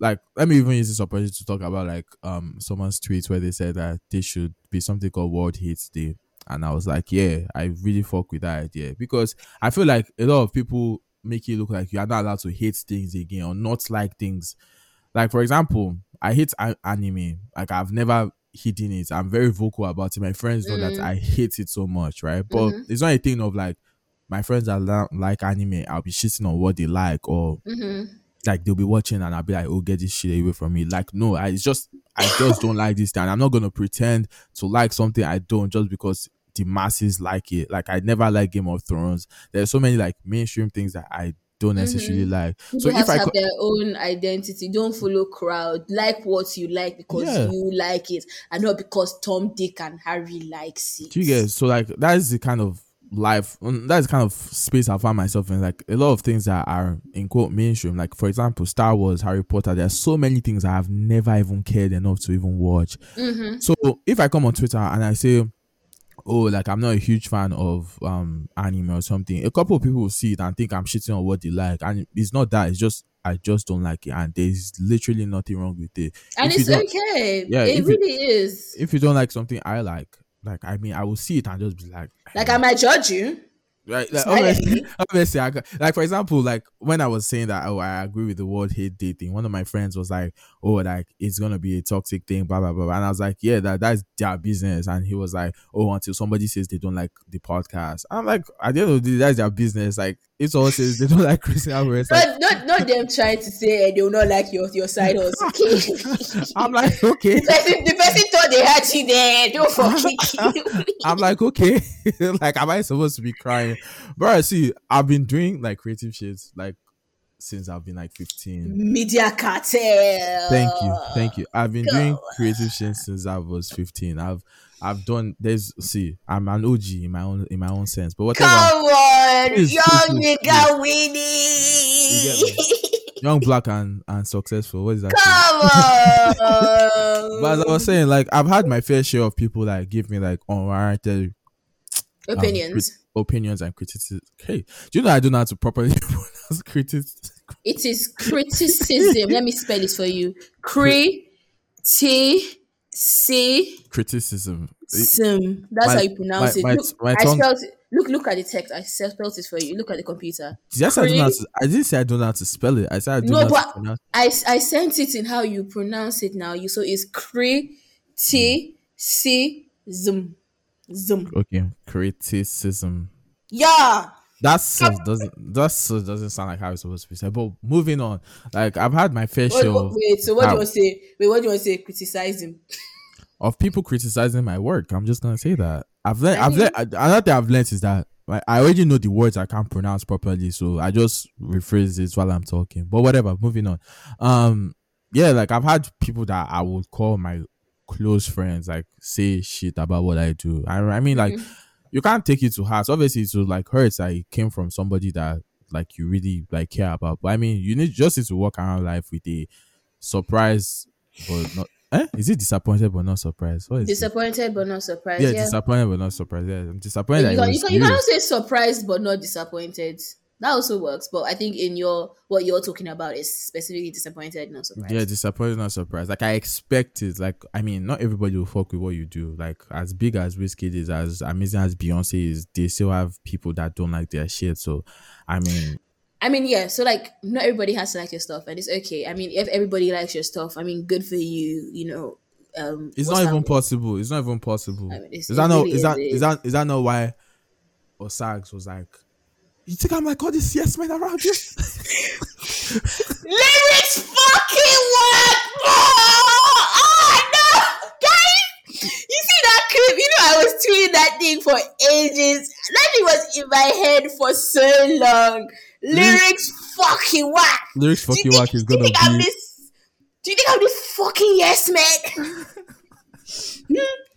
like let me even use this opportunity to talk about like um someone's tweet where they said that there should be something called World Hate Day, and I was like, yeah, I really fuck with that idea because I feel like a lot of people make it look like you are not allowed to hate things again or not like things. Like for example, I hate anime. Like I've never hidden it. I'm very vocal about it. My friends know that mm. I hate it so much, right? But mm-hmm. it's not a thing of like my friends that like anime. I'll be shitting on what they like or mm-hmm. Like they'll be watching and I'll be like, oh, get this shit away from me. Like, no, I it's just I just don't like this thing. I'm not gonna pretend to like something I don't just because the masses like it. Like I never like Game of Thrones. There's so many like mainstream things that I don't mm-hmm. necessarily like. People So if I have co- their own identity. Don't follow crowd. Like what you like because Yeah. you like it, and not because Tom, Dick, and Harry likes it. Do you get so like that is the kind of life that's kind of space I find myself in. Like a lot of things that are in quote mainstream, like for example, Star Wars, Harry Potter. there's so many things I have never even cared enough to even watch. So if I come on Twitter and I say, Oh, like I'm not a huge fan of um anime or something, a couple of people will see it and think I'm shitting on what they like. And it's not that, it's just I just don't like it and there's literally nothing wrong with it. and If it's okay. Yeah, it really is. if you don't like something I like, like I mean I will see it and just be like ah. Like I might judge you. Right, like, obviously, obviously, I like for example, like when I was saying that, oh, I agree with the word hate dating. One of my friends was like, oh, like it's gonna be a toxic thing, blah blah blah, blah. and I was like, yeah, that that's their business. And he was like, oh, until somebody says they don't like the podcast, I'm like, at the end of the day, that's their business. Like it's all says they don't like Christian Alvarez. Like, Not, not, not them trying to say eh, they will not like your your side hustle. Okay. I'm like, okay, the, person, the person thought they had you there. Don't fucking. I'm like, okay, like, am I supposed to be crying? Bro, I see, I've been doing like creative shit like since I've been like 15. Media cartel. Thank you, thank you. I've been doing creative shit since I was 15. I've I've done there's see, I'm an OG in my own in my own sense. But whatever Come on, Please, young please, nigga Winnie. young black and and successful. What is that? Come on. But as I was saying, like I've had my fair share of people like give me like unwarranted um, Opinions. crit- opinions and criticism. Hey, do you know I don't know how to properly pronounce criticism? It is criticism. Let me spell it for you. Cri T C Criticism. sim. That's My- how you pronounce my- it. my- look, my I spelled it. Look, look at the text. I spelled it for you. Look at the computer. Yes, I don't know how to, I didn't say I don't know how to spell it. I said I don't No, know how but to pronounce I, I sent it in how you pronounce it now. You so it's cri T C zum zum. Okay, criticism. Yeah. That's so doesn't that doesn't sound like how it's supposed to be said. But moving on, like I've had my fair share of, wait. So what do you want to say? Wait. What do you want to say? Criticize him. of people criticizing my work. I'm just gonna say that I've learned. I've learned. Another thing I've learned is that like, I already know the words I can't pronounce properly, so I just rephrase it while I'm talking. But whatever. Moving on. Um, yeah, like I've had people that I would call my close friends like say shit about what I do. I, I mean, like you can't take it to heart. Obviously, it will like hurts. that it came from somebody that like you really like care about. But I mean, you need just need to walk around life with a surprise, but not. Eh? Is it disappointed but not surprised? What is it? Disappointed but not surprised. Yeah, Yeah. disappointed but not surprised. Yeah, I'm disappointed. you, it can, you, can, you. cannot say surprised but not disappointed. That also works, but I think in your what you're talking about is specifically disappointed, not surprised. Yeah, disappointed, not surprised. Like I expected. Like I mean, not everybody will fuck with what you do. Like as big as Wizkid is, as amazing as Beyonce is, they still have people that don't like their shit. So, I mean, I mean, yeah. So like, not everybody has to like your stuff, and it's okay. I mean, if everybody likes your stuff, I mean, good for you. You know, um, it's not even possible. It's not even possible. I mean, it's- is that no? really Is that is. is that is that not why? Osags was like, you think I'm like all this yes men around you? Lyrics fucking work, bro. Oh no, guys! You see that clip? You know, I was tweeting that thing for ages. That thing was in my head for so long. Lyrics fucking whack. Lyrics Do you fucking think- whack is do you gonna think I'm be. this? Do you think I'm this fucking yes man?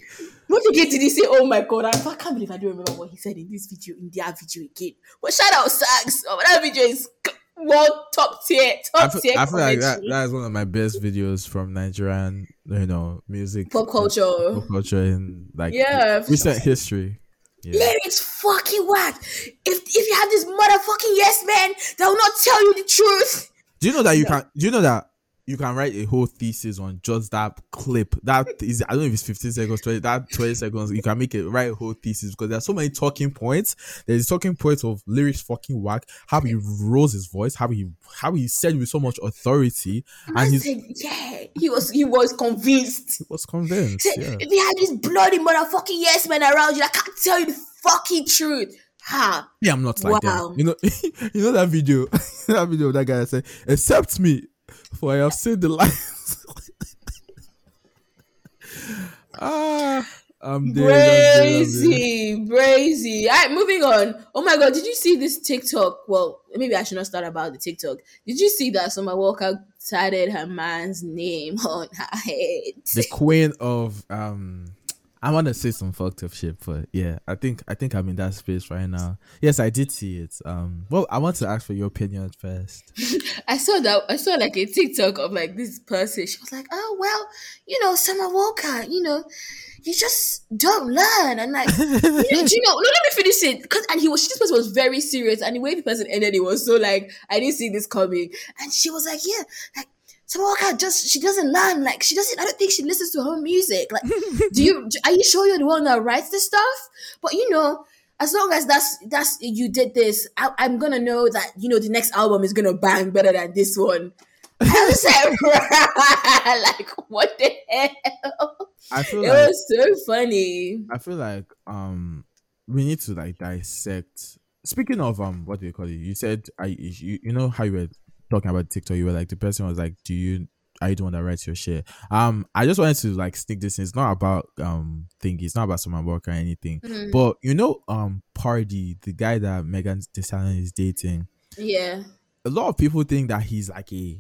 What again did he say? Oh my god, I, I can't believe I don't remember what he said in this video, in their video again. But shout out Sags. Oh, that video is world top tier, I top feel, tier. I feel like that, that is one of my best videos from Nigerian, you know, music, pop culture. pop culture in like Yeah. recent history. Yeah. Lyrics fucking whack. If if you have this motherfucking yes man that will not tell you the truth. Do you know that you can? Do you know that you can write a whole thesis on just that clip? That is, I don't know if it's fifteen seconds, twenty, that twenty seconds. You can make it write a whole thesis because there are so many talking points. There's talking points of lyrics fucking whack. How he rose his voice. How he how he said with so much authority, and he's said, yeah, he was he was convinced. he was convinced. Say, Yeah. If you had this bloody motherfucking yes man around you, I can't tell you the fucking truth. Ha. Yeah, I'm not like Wow. that. You know, you know that video, that video of that guy that said, "Accept me, for I have seen the light." ah, I'm dead. Dead, I'm. Brazy, brazy. All right, moving on. Oh my god, did you see this TikTok? Well, maybe I should not start about the TikTok. Did you see that Summer Walker tatted her man's name on her head? The queen of um. I want to say some fucked up shit, but yeah, I think I think I'm in that space right now. Yes, I did see it. Um, well, I want to ask for your opinion first. I saw that. I saw like a TikTok of like this person. She was like, "Oh well, you know, Summer Walker. You know, you just don't learn." And like, you know, do you know? No, let me finish it. Because and he was. This person was very serious, and the way the person ended it was so like, I didn't see this coming. And she was like, "Yeah, like." Walker just she doesn't learn like she doesn't I don't think she listens to her music like do you are you sure you're the one that writes this stuff but you know as long as that's that's you did this, I, I'm gonna know that you know the next album is gonna bang better than this one. I was like, like what the hell? I feel It like was so funny. I feel like um we need to like dissect. Speaking of um, what do you call it? You said I you, you know how you were talking about TikTok. You were like the person was like, "Do you are you the one that writes your share?" Um, I just wanted to like sneak this in. It's not about um thingy. It's not about someone work or anything. Mm. But you know um Pardi, the guy that Megan Thee Stallion is dating. Yeah, A lot of people think that he's like a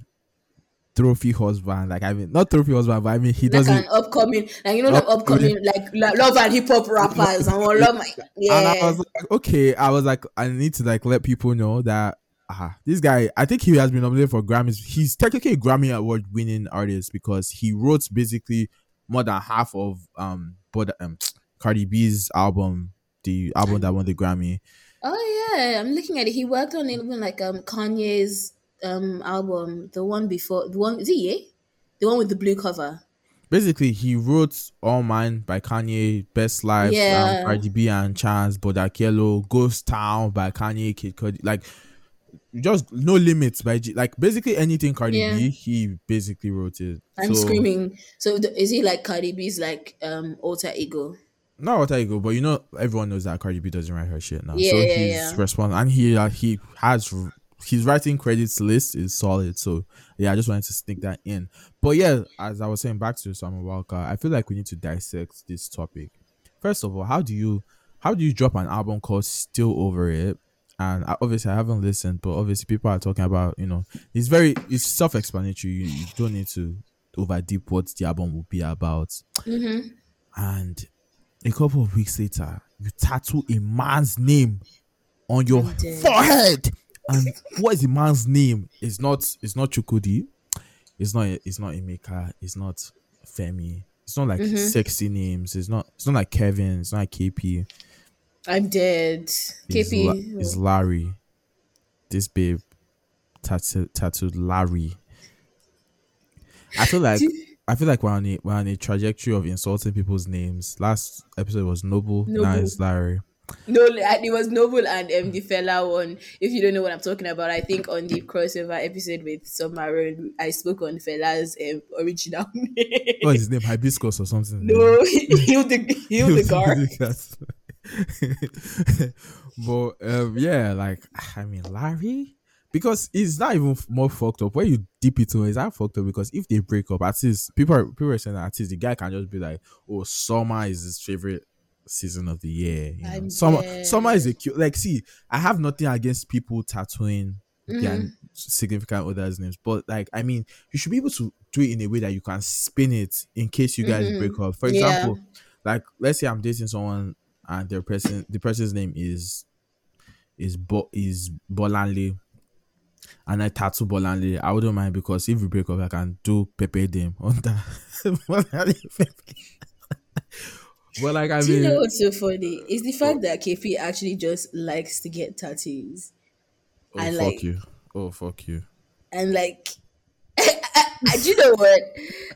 trophy husband. Like I mean, not trophy husband, but I mean he like doesn't. an upcoming, like you know, the Upcoming. like, love and hip hop rappers and all love my And I yeah. was like, okay, I was like, I need to like let people know that ah, this guy, I think he has been nominated for Grammys. He's technically a Grammy award winning artist because he wrote basically more than half of um but um Cardi B's album, the album that won the Grammy. Oh yeah, I'm looking at it. He worked on even like um Kanye's um album, the one before the one is it yeah? The one with the blue cover. Basically, he wrote All Mine by Kanye, Best Life, Yeah. um, Cardi B and Chance, Bodak Yellow, Ghost Town by Kanye, Kid Cudi, like just no limits by G- like basically anything Cardi Yeah. B, he basically wrote it. I'm So- screaming. So is he like Cardi B's like um alter ego? Not alter ego, but you know everyone knows that Cardi B doesn't write her shit now. Yeah, so yeah, he's yeah. responding, and he uh, he has his writing credits list is solid. So yeah, I just wanted to sneak that in. But yeah, as I was saying, back to Summer Walker, I feel like we need to dissect this topic. First of all, how do you how do you drop an album called "Still Over It"? And I- obviously, I haven't listened, but obviously, people are talking about you know it's very it's self explanatory. You, you don't need to over deep what the album will be about Mm-hmm. and a couple of weeks later, you tattoo a man's name on your forehead. And what is the man's name? It's not. It's not Chukudi. It's not. It's not Emeka. It's not Femi. It's not like Mm-hmm. sexy names. It's not. It's not like Kevin. It's not like KP. I'm dead. It's, KP. La- it's Larry. This babe tattooed, tattooed Larry. I feel like I feel like we're on a we're on a trajectory of insulting people's names. Last episode was Noble, now it's Larry. No, it was Noble and um, the fella one. If you don't know what I'm talking about, I think on the crossover episode with Submarine, I spoke on fella's um, original name. What is his name? Hibiscus or something? no, Hilde, Hildegard. but um, yeah, like I mean, Larry, because it's not even more fucked up. When you dip into it, it's not fucked up because if they break up, at least people are people are saying that at least the guy can just be like, "Oh, Summer is his favorite season of the year. You know? Summer, dead. summer is a cute. Like, see, I have nothing against people tattooing Mm-hmm. their significant others' names, but like, I mean, you should be able to do it in a way that you can spin it in case you guys break up. For Mm-hmm. Yeah. example, like, let's say I'm dating someone and their person, the person's name is is Bo is Bolanle. And I tattoo Bolanle. I wouldn't mind because if we break up, I can do Pepe Dem on that. But like I Do you know what's so funny? Is the fact oh. that KP actually just likes to get tattoos. oh I fuck like- you, oh fuck you. And like, I, do you know what?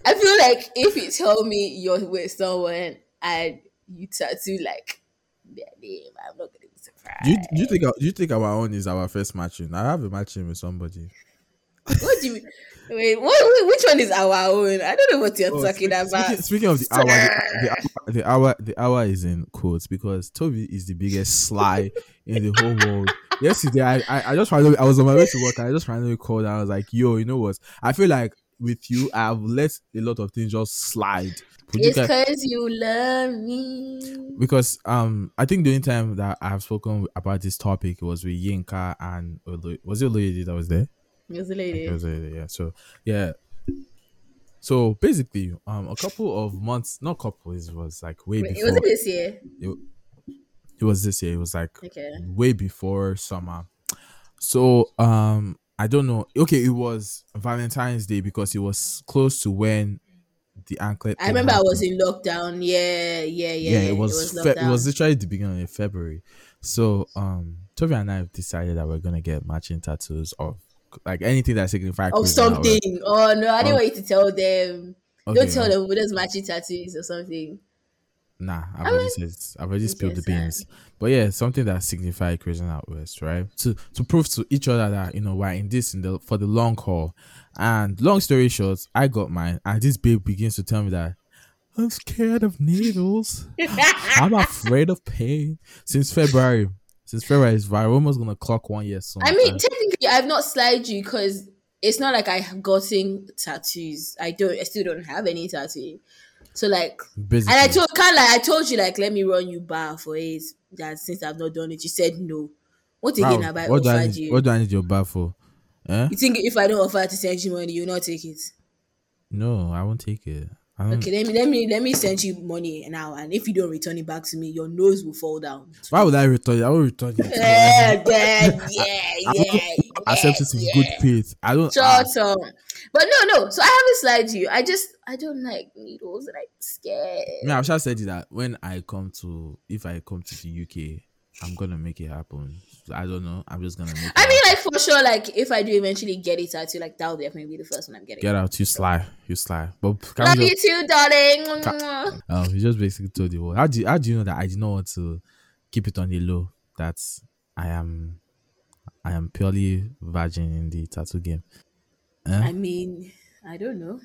I feel like if you tell me you're with someone and you tattoo like their name, I'm not gonna be surprised. Do you, do you think our- do you think our own is our first matching? I have a matching with somebody. what do you wait? What, wait, which one is our own? I don't know what you're Oh, talking speak- about. Speaking, speaking of the hour, the, the, hour, the hour, the hour is in quotes because Toby is the biggest sly in the whole world. Yesterday, I, I, I just randomly, I was on my way to work. I just randomly called. And I was like, "Yo, you know what? I feel like with you, I've let a lot of things just slide." It's because you love me. because um, I think the only time that I have spoken about this topic was with Yinka and Olo- was it lady that was there? It was a lady. It was a- yeah. So yeah. So basically, um, a couple of months, not couple, it was like way Wait, before. was it this year? it was this year. It was like Okay. way before summer. So um, I don't know. Okay, it was Valentine's Day because it was close to when the anklet. I remember I was in lockdown. Yeah, yeah, yeah. Yeah, it was. Fe- it was literally the beginning of February. So um, Toby and I have decided that we're gonna get matching tattoos of like anything that signifies of something. Oh no, I didn't Of- want you to tell them. Okay, Don't tell them we just matching tattoos or something. Nah, I've I already mean, said I've already spilled the beans. But yeah, something that signifies Christian out west, right? To to prove to each other that you know we're in this in the for the long haul. And long story short, I got mine, and this babe begins to tell me that I'm scared of needles. I'm afraid of pain. Since February, since February is we're almost gonna clock one year soon. I mean, technically, I've not slide you because it's not like I have gotten tattoos. I don't. I still don't have any tattoo. So like, basically, and I told kind like I told you like let me run you bar for it. That since I've not done it, you said no. What again Wow, have I what do I offered need, you? what do I need your bar for? Eh? you think if I don't offer to send you money, you'll not take it? No, I won't take it. I don't, Okay, let me let me let me send you money now, and if you don't return it back to me, your nose will fall down. Why would I return it? I will return it. Yeah, yeah, yeah, I yeah. accept it in yeah. good faith. I don't. ah, Shut up. But no, no. So I haven't slide you. I just I don't like needles and I'm scared. I mean, I've just said that when I come to, if I come to the UK, I'm gonna make it happen. I don't know. I'm just gonna I mean, like for sure, like if I do eventually get it tattoo, like that will definitely be the first one I'm getting. get out, you sly, you sly. But Love we you just, too, darling. um, you just basically told the world. How do you, how do you know that I did not want to keep it on the low? That I am, I am purely virgin in the tattoo game. I mean, I don't know.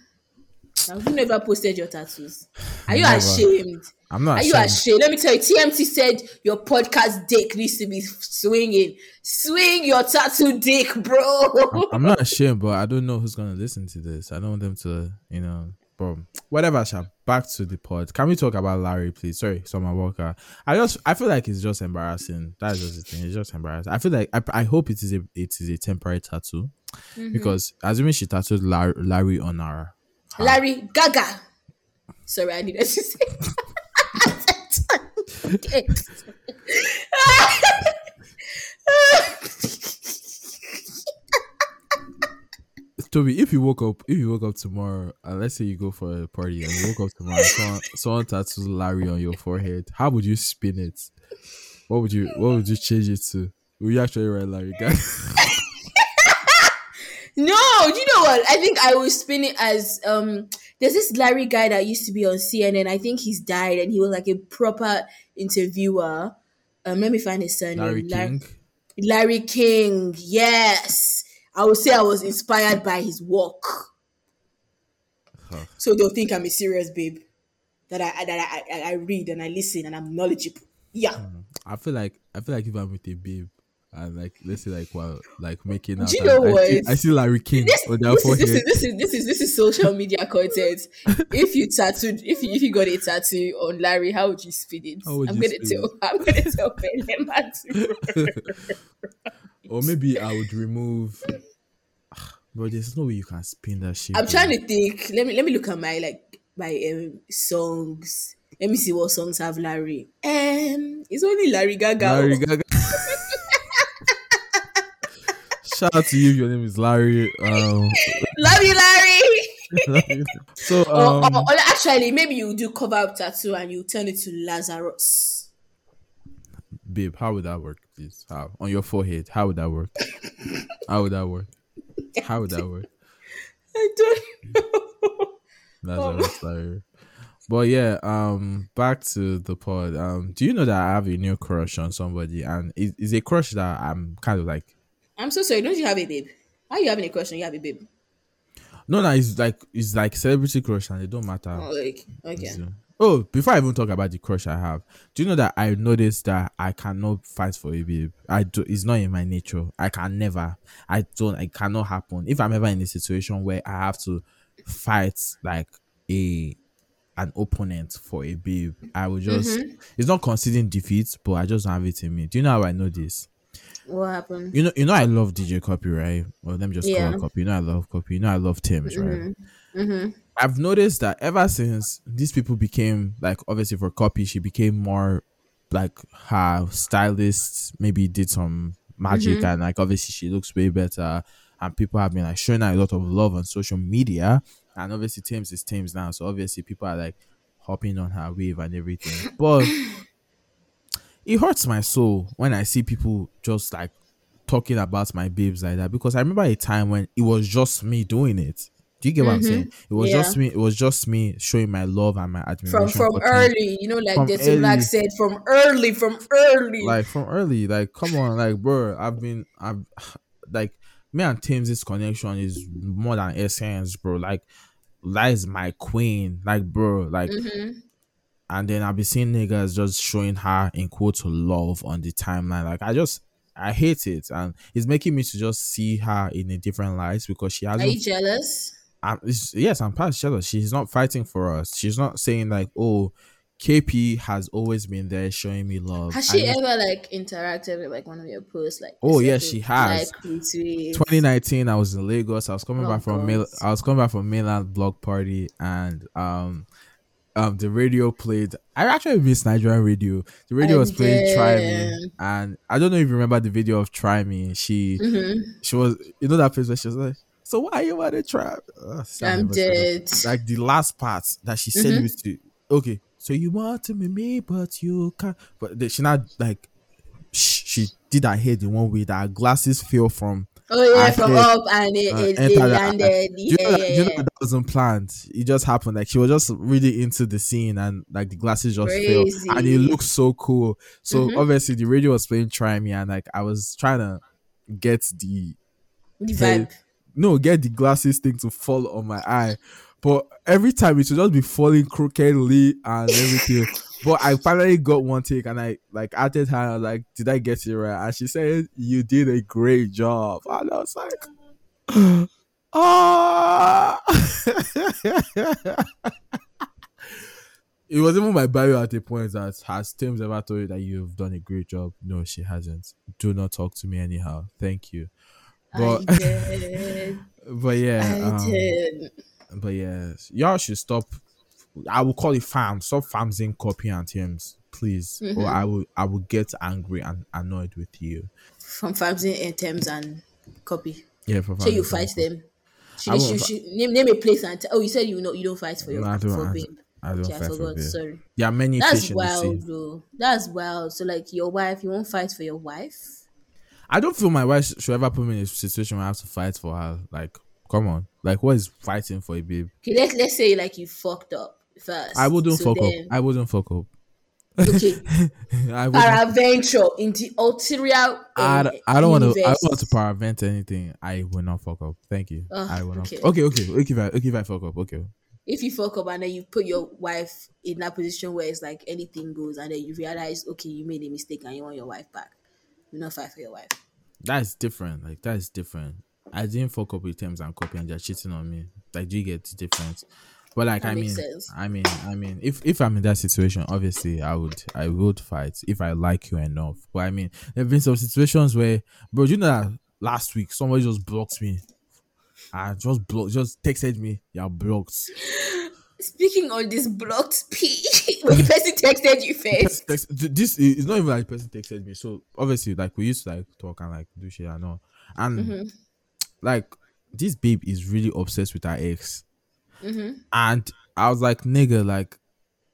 You never posted your tattoos? Are you Never. ashamed? I'm not Are you ashamed. ashamed? Let me tell you, TMT said your podcast dick needs to be swinging. Swing your tattoo dick, bro. I'm not ashamed, but I don't know who's gonna listen to this. I don't want them to, you know, but whatever. Shall back to the pod. Can we talk about Larry, please? Sorry, Summer Walker. I just, I feel like it's just embarrassing. That's just the thing. It's just embarrassing. I feel like I, I hope it is a, it is a temporary tattoo Mm-hmm. because assuming she tattooed Larry, Larry on her. Larry Gaga. Sorry, I needed to say. Toby, if you woke up, if you woke up tomorrow, and let's say you go for a party and you woke up tomorrow, someone, someone tattoos Larry on your forehead, how would you spin it? What would you, what would you change it to? Will you actually write Larry Gaga? No, do you know what? I think I will spin it as um. There's this Larry guy that used to be on CNN. I think he's died, and he was like a proper interviewer. Um, let me find his surname. Larry Lar- King. Larry King. Yes, I would say I was inspired by his work. Huh. So they'll think I'm a serious babe. That I that I, I, I read and I listen and I'm knowledgeable. Yeah. I feel like I feel like if I'm with a babe and like let's say like while like making out. Do you know I see, what? I see Larry King This, on their this, is, this, forehead. is, this is this is this is social media content. if you tattooed, if you if you got a tattoo on Larry, how would you spin it? I'm gonna spin tell. I'm gonna tell to. or maybe I would remove. But there's no way you can spin that shit. I'm trying to think. Let me let me look at my like my um, songs. Let me see what songs have Larry. Um, it's only Larry Gaga. Larry Gaga. Shout out to you. Your name is Larry. Um, Love you, Larry. so um, or, or actually, maybe you do cover up tattoo and you turn it to Lazarus. babe, how would that work, please? How on your forehead? How would that work? How would that work? How would that work? I don't know. That's Oh. Larry. But yeah, um, back to the pod. Um, do you know that I have a new crush on somebody, and it- it's a crush that I'm kind of like. I'm so sorry. Don't you have a babe? How you having a question? You have a babe. No, no, it's like it's like celebrity crush, and it don't matter. Oh, like okay. So- uh, Oh, before I even talk about the crush I have, do you know that I noticed that I cannot fight for a babe? I do. It's not in my nature. I can never. I don't. It cannot happen. If I'm ever in a situation where I have to fight like a an opponent for a babe, I will just. Mm-hmm. It's not conceding defeat, but I just don't have it in me. Do you know how I know this? What happened? You know, you know, I love DJ Cuppy, right? Well, let me just Yeah. call Cuppy. You know, I love Cuppy. You know, I love Tems, right? Mm-hmm. Mm-hmm. I've noticed that ever since these people became like, obviously for Cuppy, she became more like her stylist. Maybe did some magic, mm-hmm. and like obviously she looks way better. And people have been like showing her a lot of love on social media. And obviously, Tems is Tems now, so obviously people are like hopping on her wave and everything. But it hurts my soul when I see people just like talking about my babes like that because I remember a time when it was just me doing it. Do you get what I'm saying? It was Yeah. just me. It was just me showing my love and my admiration From from early, you know, like Dirty Black said, from early, from early. like from early. Like, come on, like, bro. I've been, I've, like, me and Tems connection is more than essence, bro. Like, that is my queen, like, bro, like. Mm-hmm. And then I've been seeing niggas just showing her in quotes love on the timeline. Like, I just, I hate it, and it's making me to just see her in a different light because she hasn't you jealous? I'm, yes, I'm past jealous. She's not fighting for us. She's not saying like, "Oh, KP has always been there showing me love." Has she I ever like interacted with like one of your posts? Like, Oh, to she has. Like, 2019, I was in Lagos. I was coming Oh, back from mail. I was coming back from mainland block party, and um, um, the radio played. I actually miss Nigerian radio. The radio I was playing "Try Me," and I don't know if you remember the video of "Try Me." She, Mm-hmm. she was, you know, that place where she was like, "So why you want to try?" I I'm never said that. dead. Mm-hmm. like the last part that she said was to okay so you want to be me but you can't but she not like she did her head in one way that her glasses fell from Oh yeah, from hate- up and it, uh, it, it landed. do you, Yeah, know you know yeah. that, wasn't planned it just happened like she was just really into the scene and like the glasses just fell and it looked so cool so Mm-hmm. obviously the radio was playing try me and like i was trying to get the The vibe. no, get the glasses thing to fall on my eye. But every time it would just be falling crookedly and everything. But I finally got one take and I like added her I was like, Did I get it right? And she said, You did a great job. And I was like, Ah It was even my bio at a point that has Tems ever told you that you've done a great job? No, she hasn't. Do not talk to me anyhow. Thank you. But but yeah, um, but yeah, y'all should stop. I will call it fam. Stop famsing Cuppy and Tems, please, Mm-hmm. or I will I will get angry and annoyed with you. From Famsin Items and copy. Yeah, for So you fight them. Should, I they- won't should, fi- should, name, name a place and t- oh you said you know you don't fight for your No, I don't. for babe. I don't Okay, I fight for babe. Sorry. Are many That's in wild though. That's wild. So like your wife, you won't fight for your wife? I don't feel my wife should ever put me in a situation where I have to fight for her. Like, come on, like what is fighting for a babe? Okay, let's let's say like you fucked up first. I wouldn't So fuck up. then- I wouldn't fuck up. okay, I paraventure in the ulterior. I, I don't want to. I want to paravent anything. I will not fuck up. Thank you. Ugh, I will not. okay. Okay, okay, okay. If I, okay, if I fuck up, okay. If you fuck up and then you put your wife in that position where it's like anything goes, and then you realize, okay, you made a mistake and you want your wife back. you not fight for your wife. That's different. Like that's different. I didn't fuck up with Tems and Cuppy and they're cheating on me. Like do you get the difference? But like That I mean sense. I mean I mean if if I'm in that situation, obviously I would I would fight if I like you enough. But I mean there have been some situations where bro, you know that last week somebody just blocked me. I just blocked just texted me, you're blocked. Speaking on this blocked P, when the person texted you first. Text, th- this is not even like the person texted me. So obviously, like we used to like talk and like do shit and all. And Mm-hmm. like this babe is really obsessed with her ex. Mm-hmm. And I was like, nigga, like,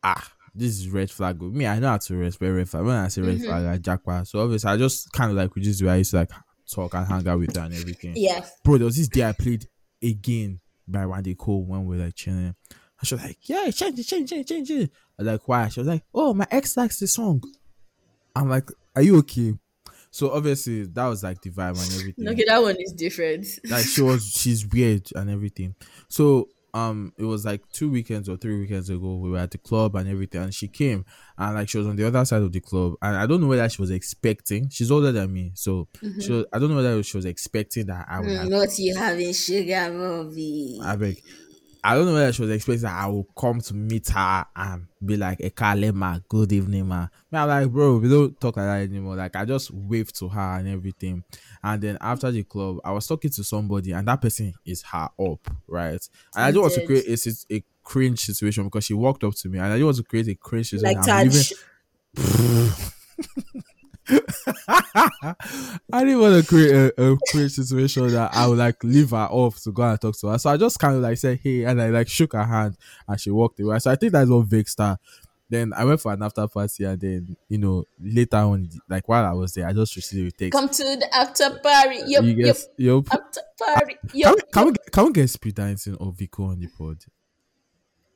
ah, this is red flag. With me, I know how to respect red flag. When I say red Mm-hmm. flag, I jackpot. So obviously, I just kind of like we just do. I used to like talk and hang out with her and everything. Yeah. Bro, there was this day I played again by Wande Coal when we were like chilling. And she was like, Yeah, change it, change it, change it. I was like, why? She was like, Oh, my ex likes this song. I'm like, Are you okay? So obviously that was like the vibe and everything. Okay, that one is different. Like she was she's weird and everything. So um it was like two weekends or three weekends ago we were at the club and everything and she came and like she was on the other side of the club and I don't know whether she was expecting she's older than me so she was, I don't know whether she was expecting that I would have Mm, not you having sugar movie. I beg. I don't know whether she was expecting that I will come to meet her and be like, Ekale ma, good evening, ma. Me, I'm like, bro, we don't talk like that anymore. Like, I just waved to her and everything. And then after the club, I was talking to somebody, and that person is her up, right? And I don't want to create a, a cringe situation because she walked up to me, and I don't want to create a cringe situation. like Taj. I didn't want to create a, a cringe situation that I would like leave her off to go and talk to her. So I just kind of like said, hey, and I like shook her hand and she walked away. So I think that's what Vic star. Then I went for an after party and then, you know, later on, like while I was there, I just received a text. Come to the after party. Yep, you yup. guys, yup. After party. Can Yup, we, can, we get, can we get speed dancing or Vico on the pod?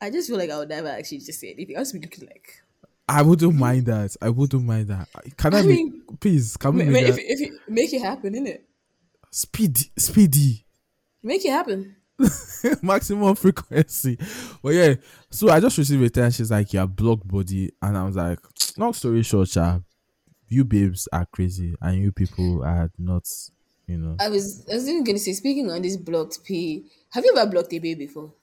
I just feel like I would never actually just say anything. I was looking like. I wouldn't mind that. I wouldn't mind that. Can I, I make, please, can we Ma- ma- make if, that? if you make it happen, innit? Speedy, speedy. Make it happen. maximum frequency. But yeah, so I just received a text. She's like, "You're blocked, body," and I was like, "Long story short, cha, you babes are crazy, and you people are not, you know." I was I was even gonna say, speaking on this blocked P, have you ever blocked a babe before?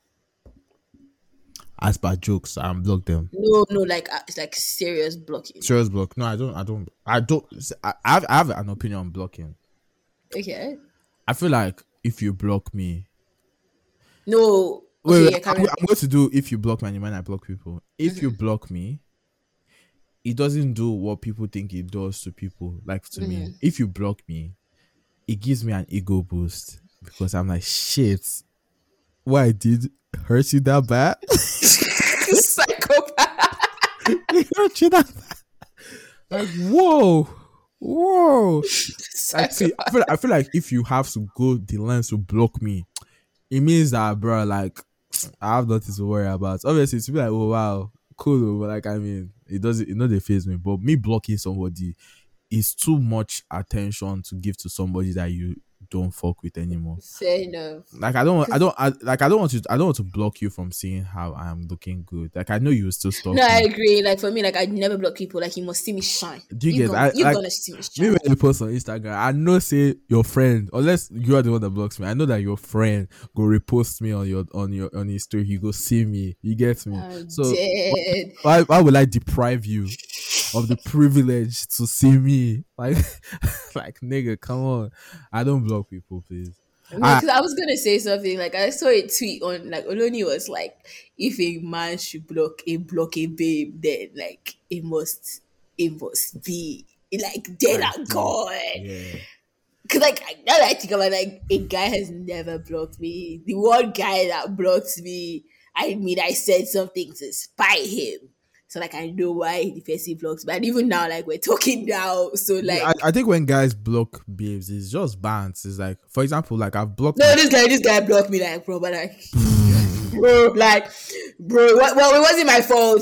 As per jokes, I unblock them. No, no, like uh, it's like serious blocking. Serious block? No, I don't. I don't. I don't. I have, I have an opinion on blocking. Okay. I feel like if you block me, No. wait, Okay, wait, I'm. I'm going to do if you block me and I block people. If you block me, it doesn't do what people think it does to people, like to me. If you block me, it gives me an ego boost because I'm like, shit, what I did hurt you that bad? Psychopath. it hurt you that bad? Like, whoa, whoa. Like, see, I feel, I feel like if you have to go the lengths to block me, it means that, bro, like, I have nothing to worry about. Obviously, to be like, oh, wow, cool. oh, But, like, I mean, it doesn't, it know they face me. But me blocking somebody is too much attention to give to somebody that you don't fuck with anymore. Fair enough. Like, I don't, I don't, I, like, I don't want to, I don't want to block you from seeing how I am looking good. Like, I know you still stalk No, I agree. Like for me, like I never block people. Like you must see me shine. Do you get- gonna, I- you like, gonna see me shine. Me when you post on Instagram, I know say your friend, unless you are the one that blocks me. I know that your friend go repost me on your on your on his story. You go see me. You get me. I'm so why why will I deprive you of the privilege to see me? Like like nigga, come on. I don't block people, please. No, I- I was gonna say something like I saw a tweet on like Oloni was like, if a man should block a block a babe, then like it must it must be like dead and gone. Yeah. Cause like I- now that I think about it, like a guy has never blocked me. The one guy that blocked me, I mean I said something to spite him. So like I know why the person blocks but even now, like we're talking now. So like I, I think when guys block babes, it's just bans. It's like, for example, like I've blocked No, this guy, this guy blocked me like, bro, but like, bro, like, bro, well, it wasn't my fault.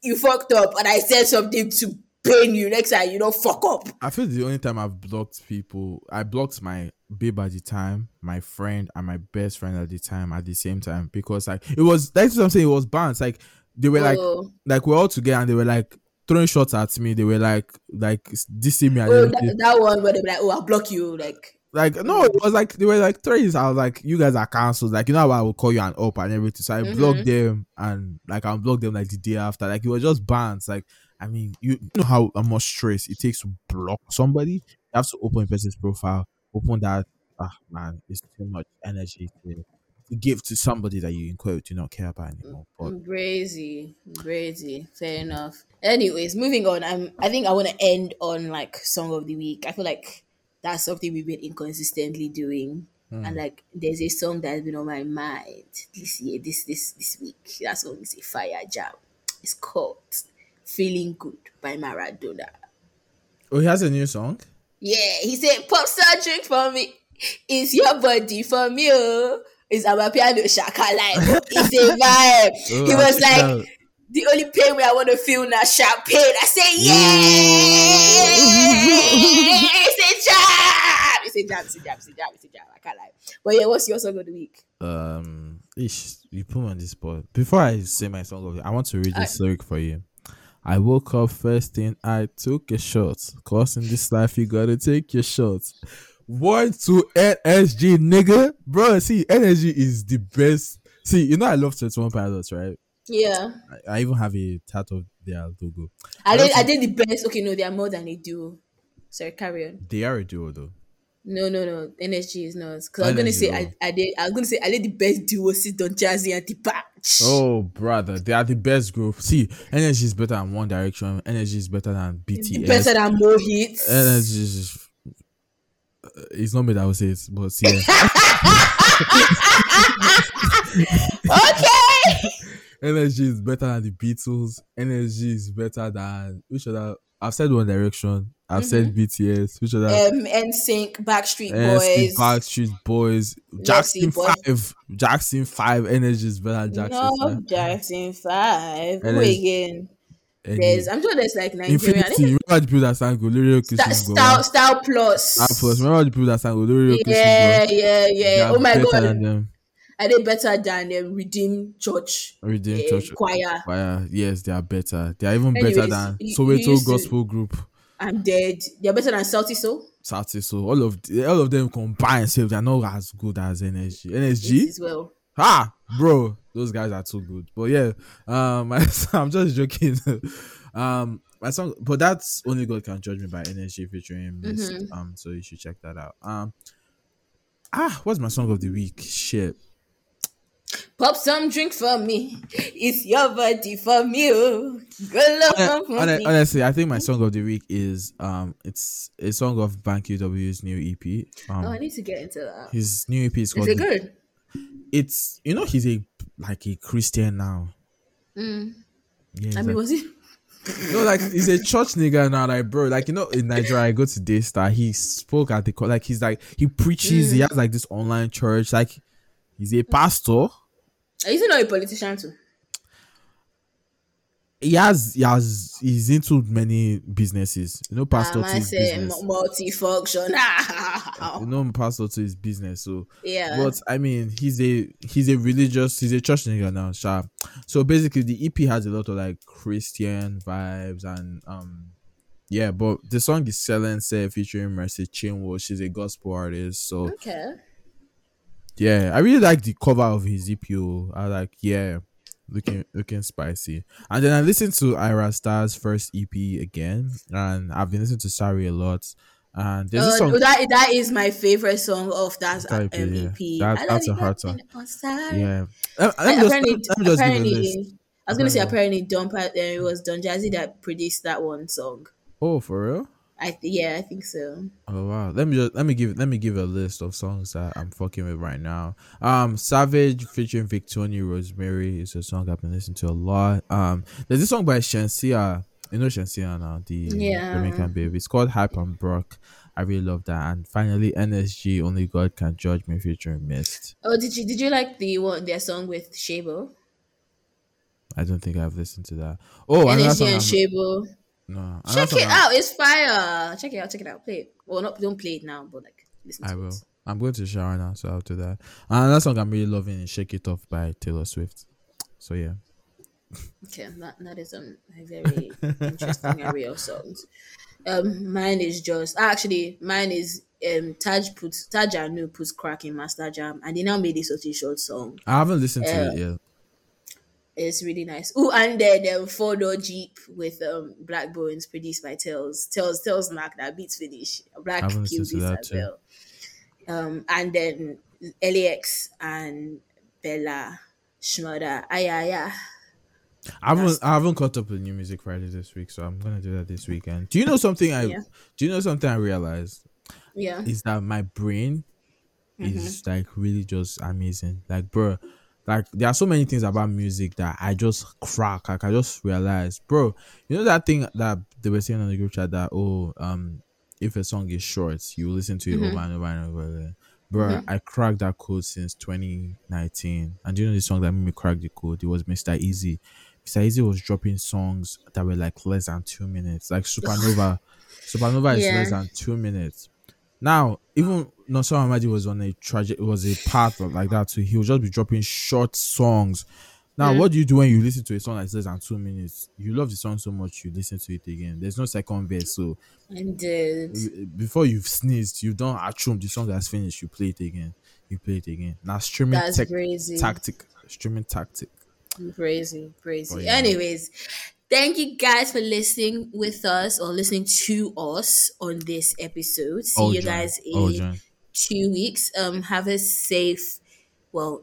You fucked up, and I said something to pain you. Next time, you don't fuck up. I feel the only time I've blocked people, I blocked my babe at the time, my friend, and my best friend at the time at the same time because like it was that's what I'm saying. It was bans. Like they were like Oh. like we're all together and they were like throwing shots at me. They were like like dissing me. Oh, that, that one where they be like, "Oh, I'll block you." Like, Like no, it was like they were like threes. I was like, you guys are cancelled. Like you know how I will call you an up and everything. So I Mhm. blocked them and like I blocked them like the day after. Like it was just bans. Like I mean, you know how much stress it takes to block somebody. You have to open a person's profile, open that. Ah man, it's too much energy to, to give to somebody that you in quote do not care about anymore. Mm, but mm, crazy, crazy. Fair enough. Anyways, moving on. I'm. I think I want to end on like song of the week. I feel like that's something we've been inconsistently doing. And hmm. like, there's a song that's been on my mind this year, this this this week. That song is a fire jam. It's called "Feeling Good" by Maradona. oh, he has a new song. Yeah, he said, "Pop star drink for me. It's your body for me. Oh. It's our piano shaka like it's a vibe." Oh, he was like. "The only pain where I want to feel now champagne." I say, "Yeah, it's a jam. It's a jam. It's a jam. It's a jam. It's a jam." I can't lie. But yeah, what's your song of the week? um ish, you put me on the spot. Before I say my song of it, I want to read this lyric for you. I woke up first thing I took a shot. Cause in this life you gotta take your shots. One to NSG nigga. Bro, see, energy is the best. See, you know I love 21 pilots, right? Yeah, I, I even have a tattoo of their logo. I did. don't I did the best. Okay, no, they are more than a duo. Sorry, carry on. They are a duo though. No, no, no. NSG is not. Because I was gonna NSG, say. I, I did. I was gonna say I did the best duo since Don Jazzy and D'banj. Oh brother, they are the best group. See, energy is better than One Direction. Energy is better than BTS. better than Mo'Hits. energy is it's not me that will say it, but yeah. okay. energy is better than the Beatles. Energy is better than which other? I've said One Direction. I've said BTS. Which other? Um, NSYNC, Backstreet NSYNC, Boys. Backstreet Boys, Jackson Boys. Five, Jackson Five. Energy is better than Jackson no, Five. Jackson Five. Energy. There's. I'm sure there's like Nigerian. Infinity. Remember the people that sang Golorio Sta- Kisses Go. Style, Style Plus. Star Plus. Remember the people that sang Golorio Kisses Go. Yeah, yeah, yeah. Oh my god, than are they better than um, Redeem Church Redeemed uh, Church Choir? Choir. Yes, they are better. They are even better than you- you Soweto to- Gospel Group. I'm dead. They're better than Salty Soul. Saturday. So all of all of them combined, so they're not as good as NSG. NSG, as well. ha, bro, those guys are too good. But yeah, um, I'm just joking. um, my song, but that's only God can judge me by NSG featuring Mist. Mm-hmm. Um, so you should check that out. Um, ah, what's my song of the week? Shit. Pop some drink for me. It's your body for me. Oh. Good love for hon- me. honestly, I think my song of the week is um, it's a song of Banky W's new EP. Um, Oh, I need to get into that. his new EP is Is called. it good? It's you know he's a like a Christian now. Yeah, Mm. I mean, like- was it? no, like he's a church nigga now, like bro. Like you know, in Nigeria, I go to Daystar. He spoke at the like he's like he preaches. Mm. He has like this online church. Like he's a pastor. Is he not a politician too? He has he has he's into many businesses. You know, pastor Um, say business. multifunction. You know, pastor to his business. So yeah. But I mean, he's a he's a religious he's a church nigga now, sha. So basically, the EP has a lot of like Christian vibes and um, yeah. But the song is "Selling Say" featuring Mercy Chinwo. She's a gospel artist. So okay. yeah, I really like the cover of his EP. oh. I like yeah, looking looking spicy. And then I listened to Ayra Starr's first EP again, and I've been listening to Sorry a lot. And there's this Uh, song. that that is my favorite song of that um, EP, yeah. That- I that's a hard song. know I'm sorry. Yeah. Let, let me I- just, apparently, me just a apparently, I was gonna say Apparently. Don uh, it was Don Jazzy that produced that one song. Oh, for real? I th- yeah, I think so. Oh wow. Let me just let me give let me give a list of songs that I'm fucking with right now. Um Savage featuring Victoria Rosemary is a song I've been listening to a lot. Um there's this song by Shenseea. You know Shenseea now, the Yeah. Jamaican baby. It's called Hype and Brock. I really love that. And finally NSG Only God Can Judge Me featuring Mist. Oh, did you did you like the one their song with Shabo? I don't think I've listened to that. Oh NSG and Shabo. No, Check it out. It's fire. Check it out. Check it out. Play it. Well, not don't play it now, but like listen to I will. it. I'm going to shower now, so I'll do that. And another song I'm really loving is "Shake It Off" by Taylor Swift. So yeah, Okay, that, that is um, a very interesting area of songs. Um, mine is just actually mine is um Taj puts Taj Anu puts crack in Master Jam, and they now made this such a short song. I haven't listened to it yet. It's really nice. Oh, and then um, four door Jeep with um Blaqbonez produced by Tails. Tails Tails knock that beats finish. Black I haven't killed listened to this that as well. Um, and then LAX and Bella Shmurda. Ayaya. I haven't that's- I haven't caught up with new music Friday this week, so I'm gonna do that this weekend. Do you know something I Yeah. do you know something I realized? Yeah. is that my brain Mm-hmm. is like really just amazing. Like, bro, like there are so many things about music that I just crack. Like, I just realized, bro, you know that thing that they were saying on the group chat that oh, um, if a song is short, you listen to it Mm-hmm. over and over and over again. Bro, I cracked that code since 2019. And do you know the song that made me crack the code? It was Mr. Eazi. Mr. Eazi was dropping songs that were like less than two minutes. Like Supernova. Supernova is Yeah. less than two minutes. Now, even Nonso Amadi was on a tragic It was a path of like that too. He would just be dropping short songs. Now, what do you do when you listen to a song that's less than two minutes? You love the song so much you listen to it again. There's no second verse, so And uh, before you've sneezed, you don't assume the song has finished. You play it again. You play it again. Now streaming That's tech- crazy. tactic, streaming tactic. Crazy, crazy. Yeah. Anyways, thank you guys for listening with us or listening to us on this episode. See you guys in two weeks. Um, have a safe, well,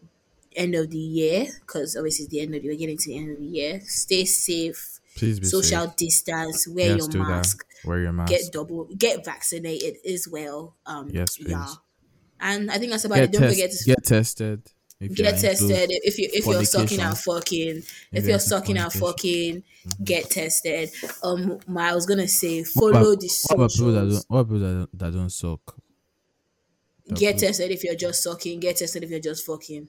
end of the year because obviously it's the end of the we're getting to the end of the year. Stay safe, Please be social safe. distance, wear Yes, your do that. mask, Wear your mask. get double, get vaccinated as well. Um, Yes, yeah. please. And I think that's about get it. Don't test- forget to get tested. If get tested. If you if you're sucking out fucking if you're you're sucking out fornication. fucking get tested. Um my, i was gonna say What follow about, the what about people that don't? What about people that don't, that don't suck? get tested if you're just sucking. Get tested if you're just fucking.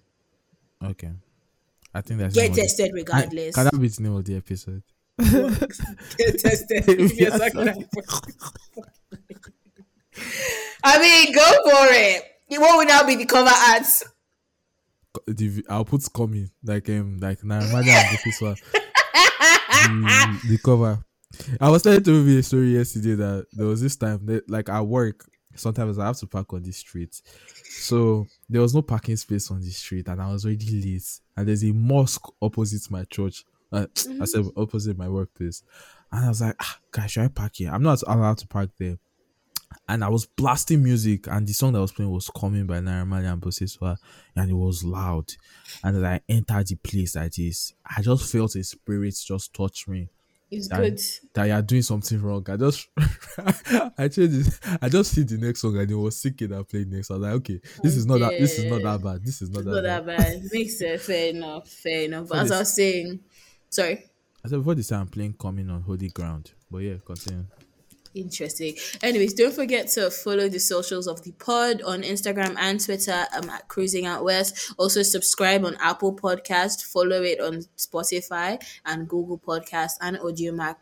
Okay, I think that's get name of the- tested regardless Can that be the name of the episode? get tested if you're sucking out fucking. I mean go for it. What would now be the cover ads The, I'll put coming like um like now imagine I'm this one. the, the cover. I was telling to me a story yesterday that there was this time that like at work sometimes I have to park on the street. So there was no parking space on the street and I was already late. And there's a mosque opposite my church. Uh, I said opposite my workplace. And I was like, ah, guys, should I park here? I'm not allowed to park there. And I was blasting music, and the song that was playing was "Coming" by Naira Marley and Busiswa, and it was loud. And as I entered the place like this, I just felt a spirit just touch me it's that, good that you're doing something wrong. I just, I changed it. I just see the next song, and it was Siki that played next. I was like, okay, this is not that. This is not that bad. This is not it's that not bad. that bad makes sense fair enough fair enough but as i was saying sorry I said before this time, I'm playing "Coming" on holy ground. But yeah, continue. Interesting. Anyways, don't forget to follow the socials of the pod on Instagram and Twitter um, at Cruising Out West. Also, subscribe on Apple Podcast, follow it on Spotify and Google Podcast and Audiomack.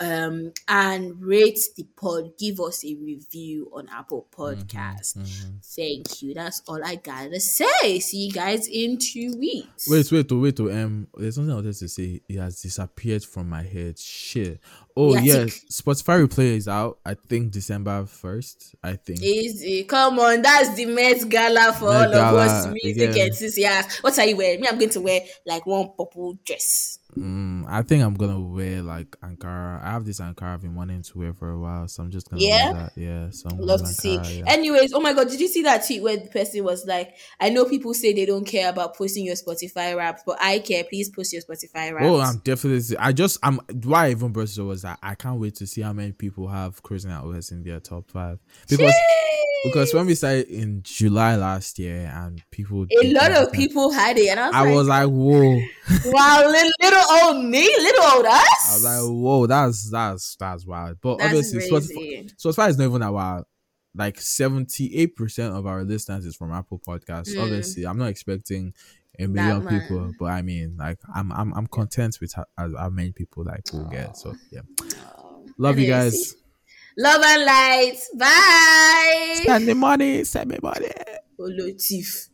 Um, and rate the pod. Give us a review on Apple Podcast. Thank you. That's all I gotta say. See you guys in two weeks. Wait, wait, wait, oh, um, there's something I wanted to say. It has disappeared from my head. Shit. Oh Yeah, tick. Spotify replay is out. I think December first. I think. Easy, come on. That's the Met Gala for Met all of Gala, us music yeah. enthusiasts. What are you wearing? Me, I'm going to wear like one purple dress. Mm, I think I'm gonna wear like Ankara. I have this Ankara I've been wanting to wear for a while, so I'm just gonna Yeah? wear that. Yeah, so I'm Love see. Ankara, yeah. Anyways, oh my god, did you see that tweet where the person was like, I know people say they don't care about posting your Spotify wraps, but I care. Please post your Spotify wraps. Oh, I'm definitely. I just. I'm. Why I even brought it up was that I can't wait to see how many people have cruising out west in their top five because because when we started in July last year and people a lot of people had it, and I was I like, was like, whoa. wow, little, little old me, little old us. I was like, whoa, that's that's that's wild. But That's obviously, crazy. Spotify, Spotify is not even that wild. Like seventy eight percent of our listeners is from Apple Podcasts. Mm. Obviously, I'm not expecting a million people, but I mean, like, I'm I'm I'm content with how, how many people like will get. So yeah, love you guys. Love and light. Bye. Send me money. Send me money. Thief.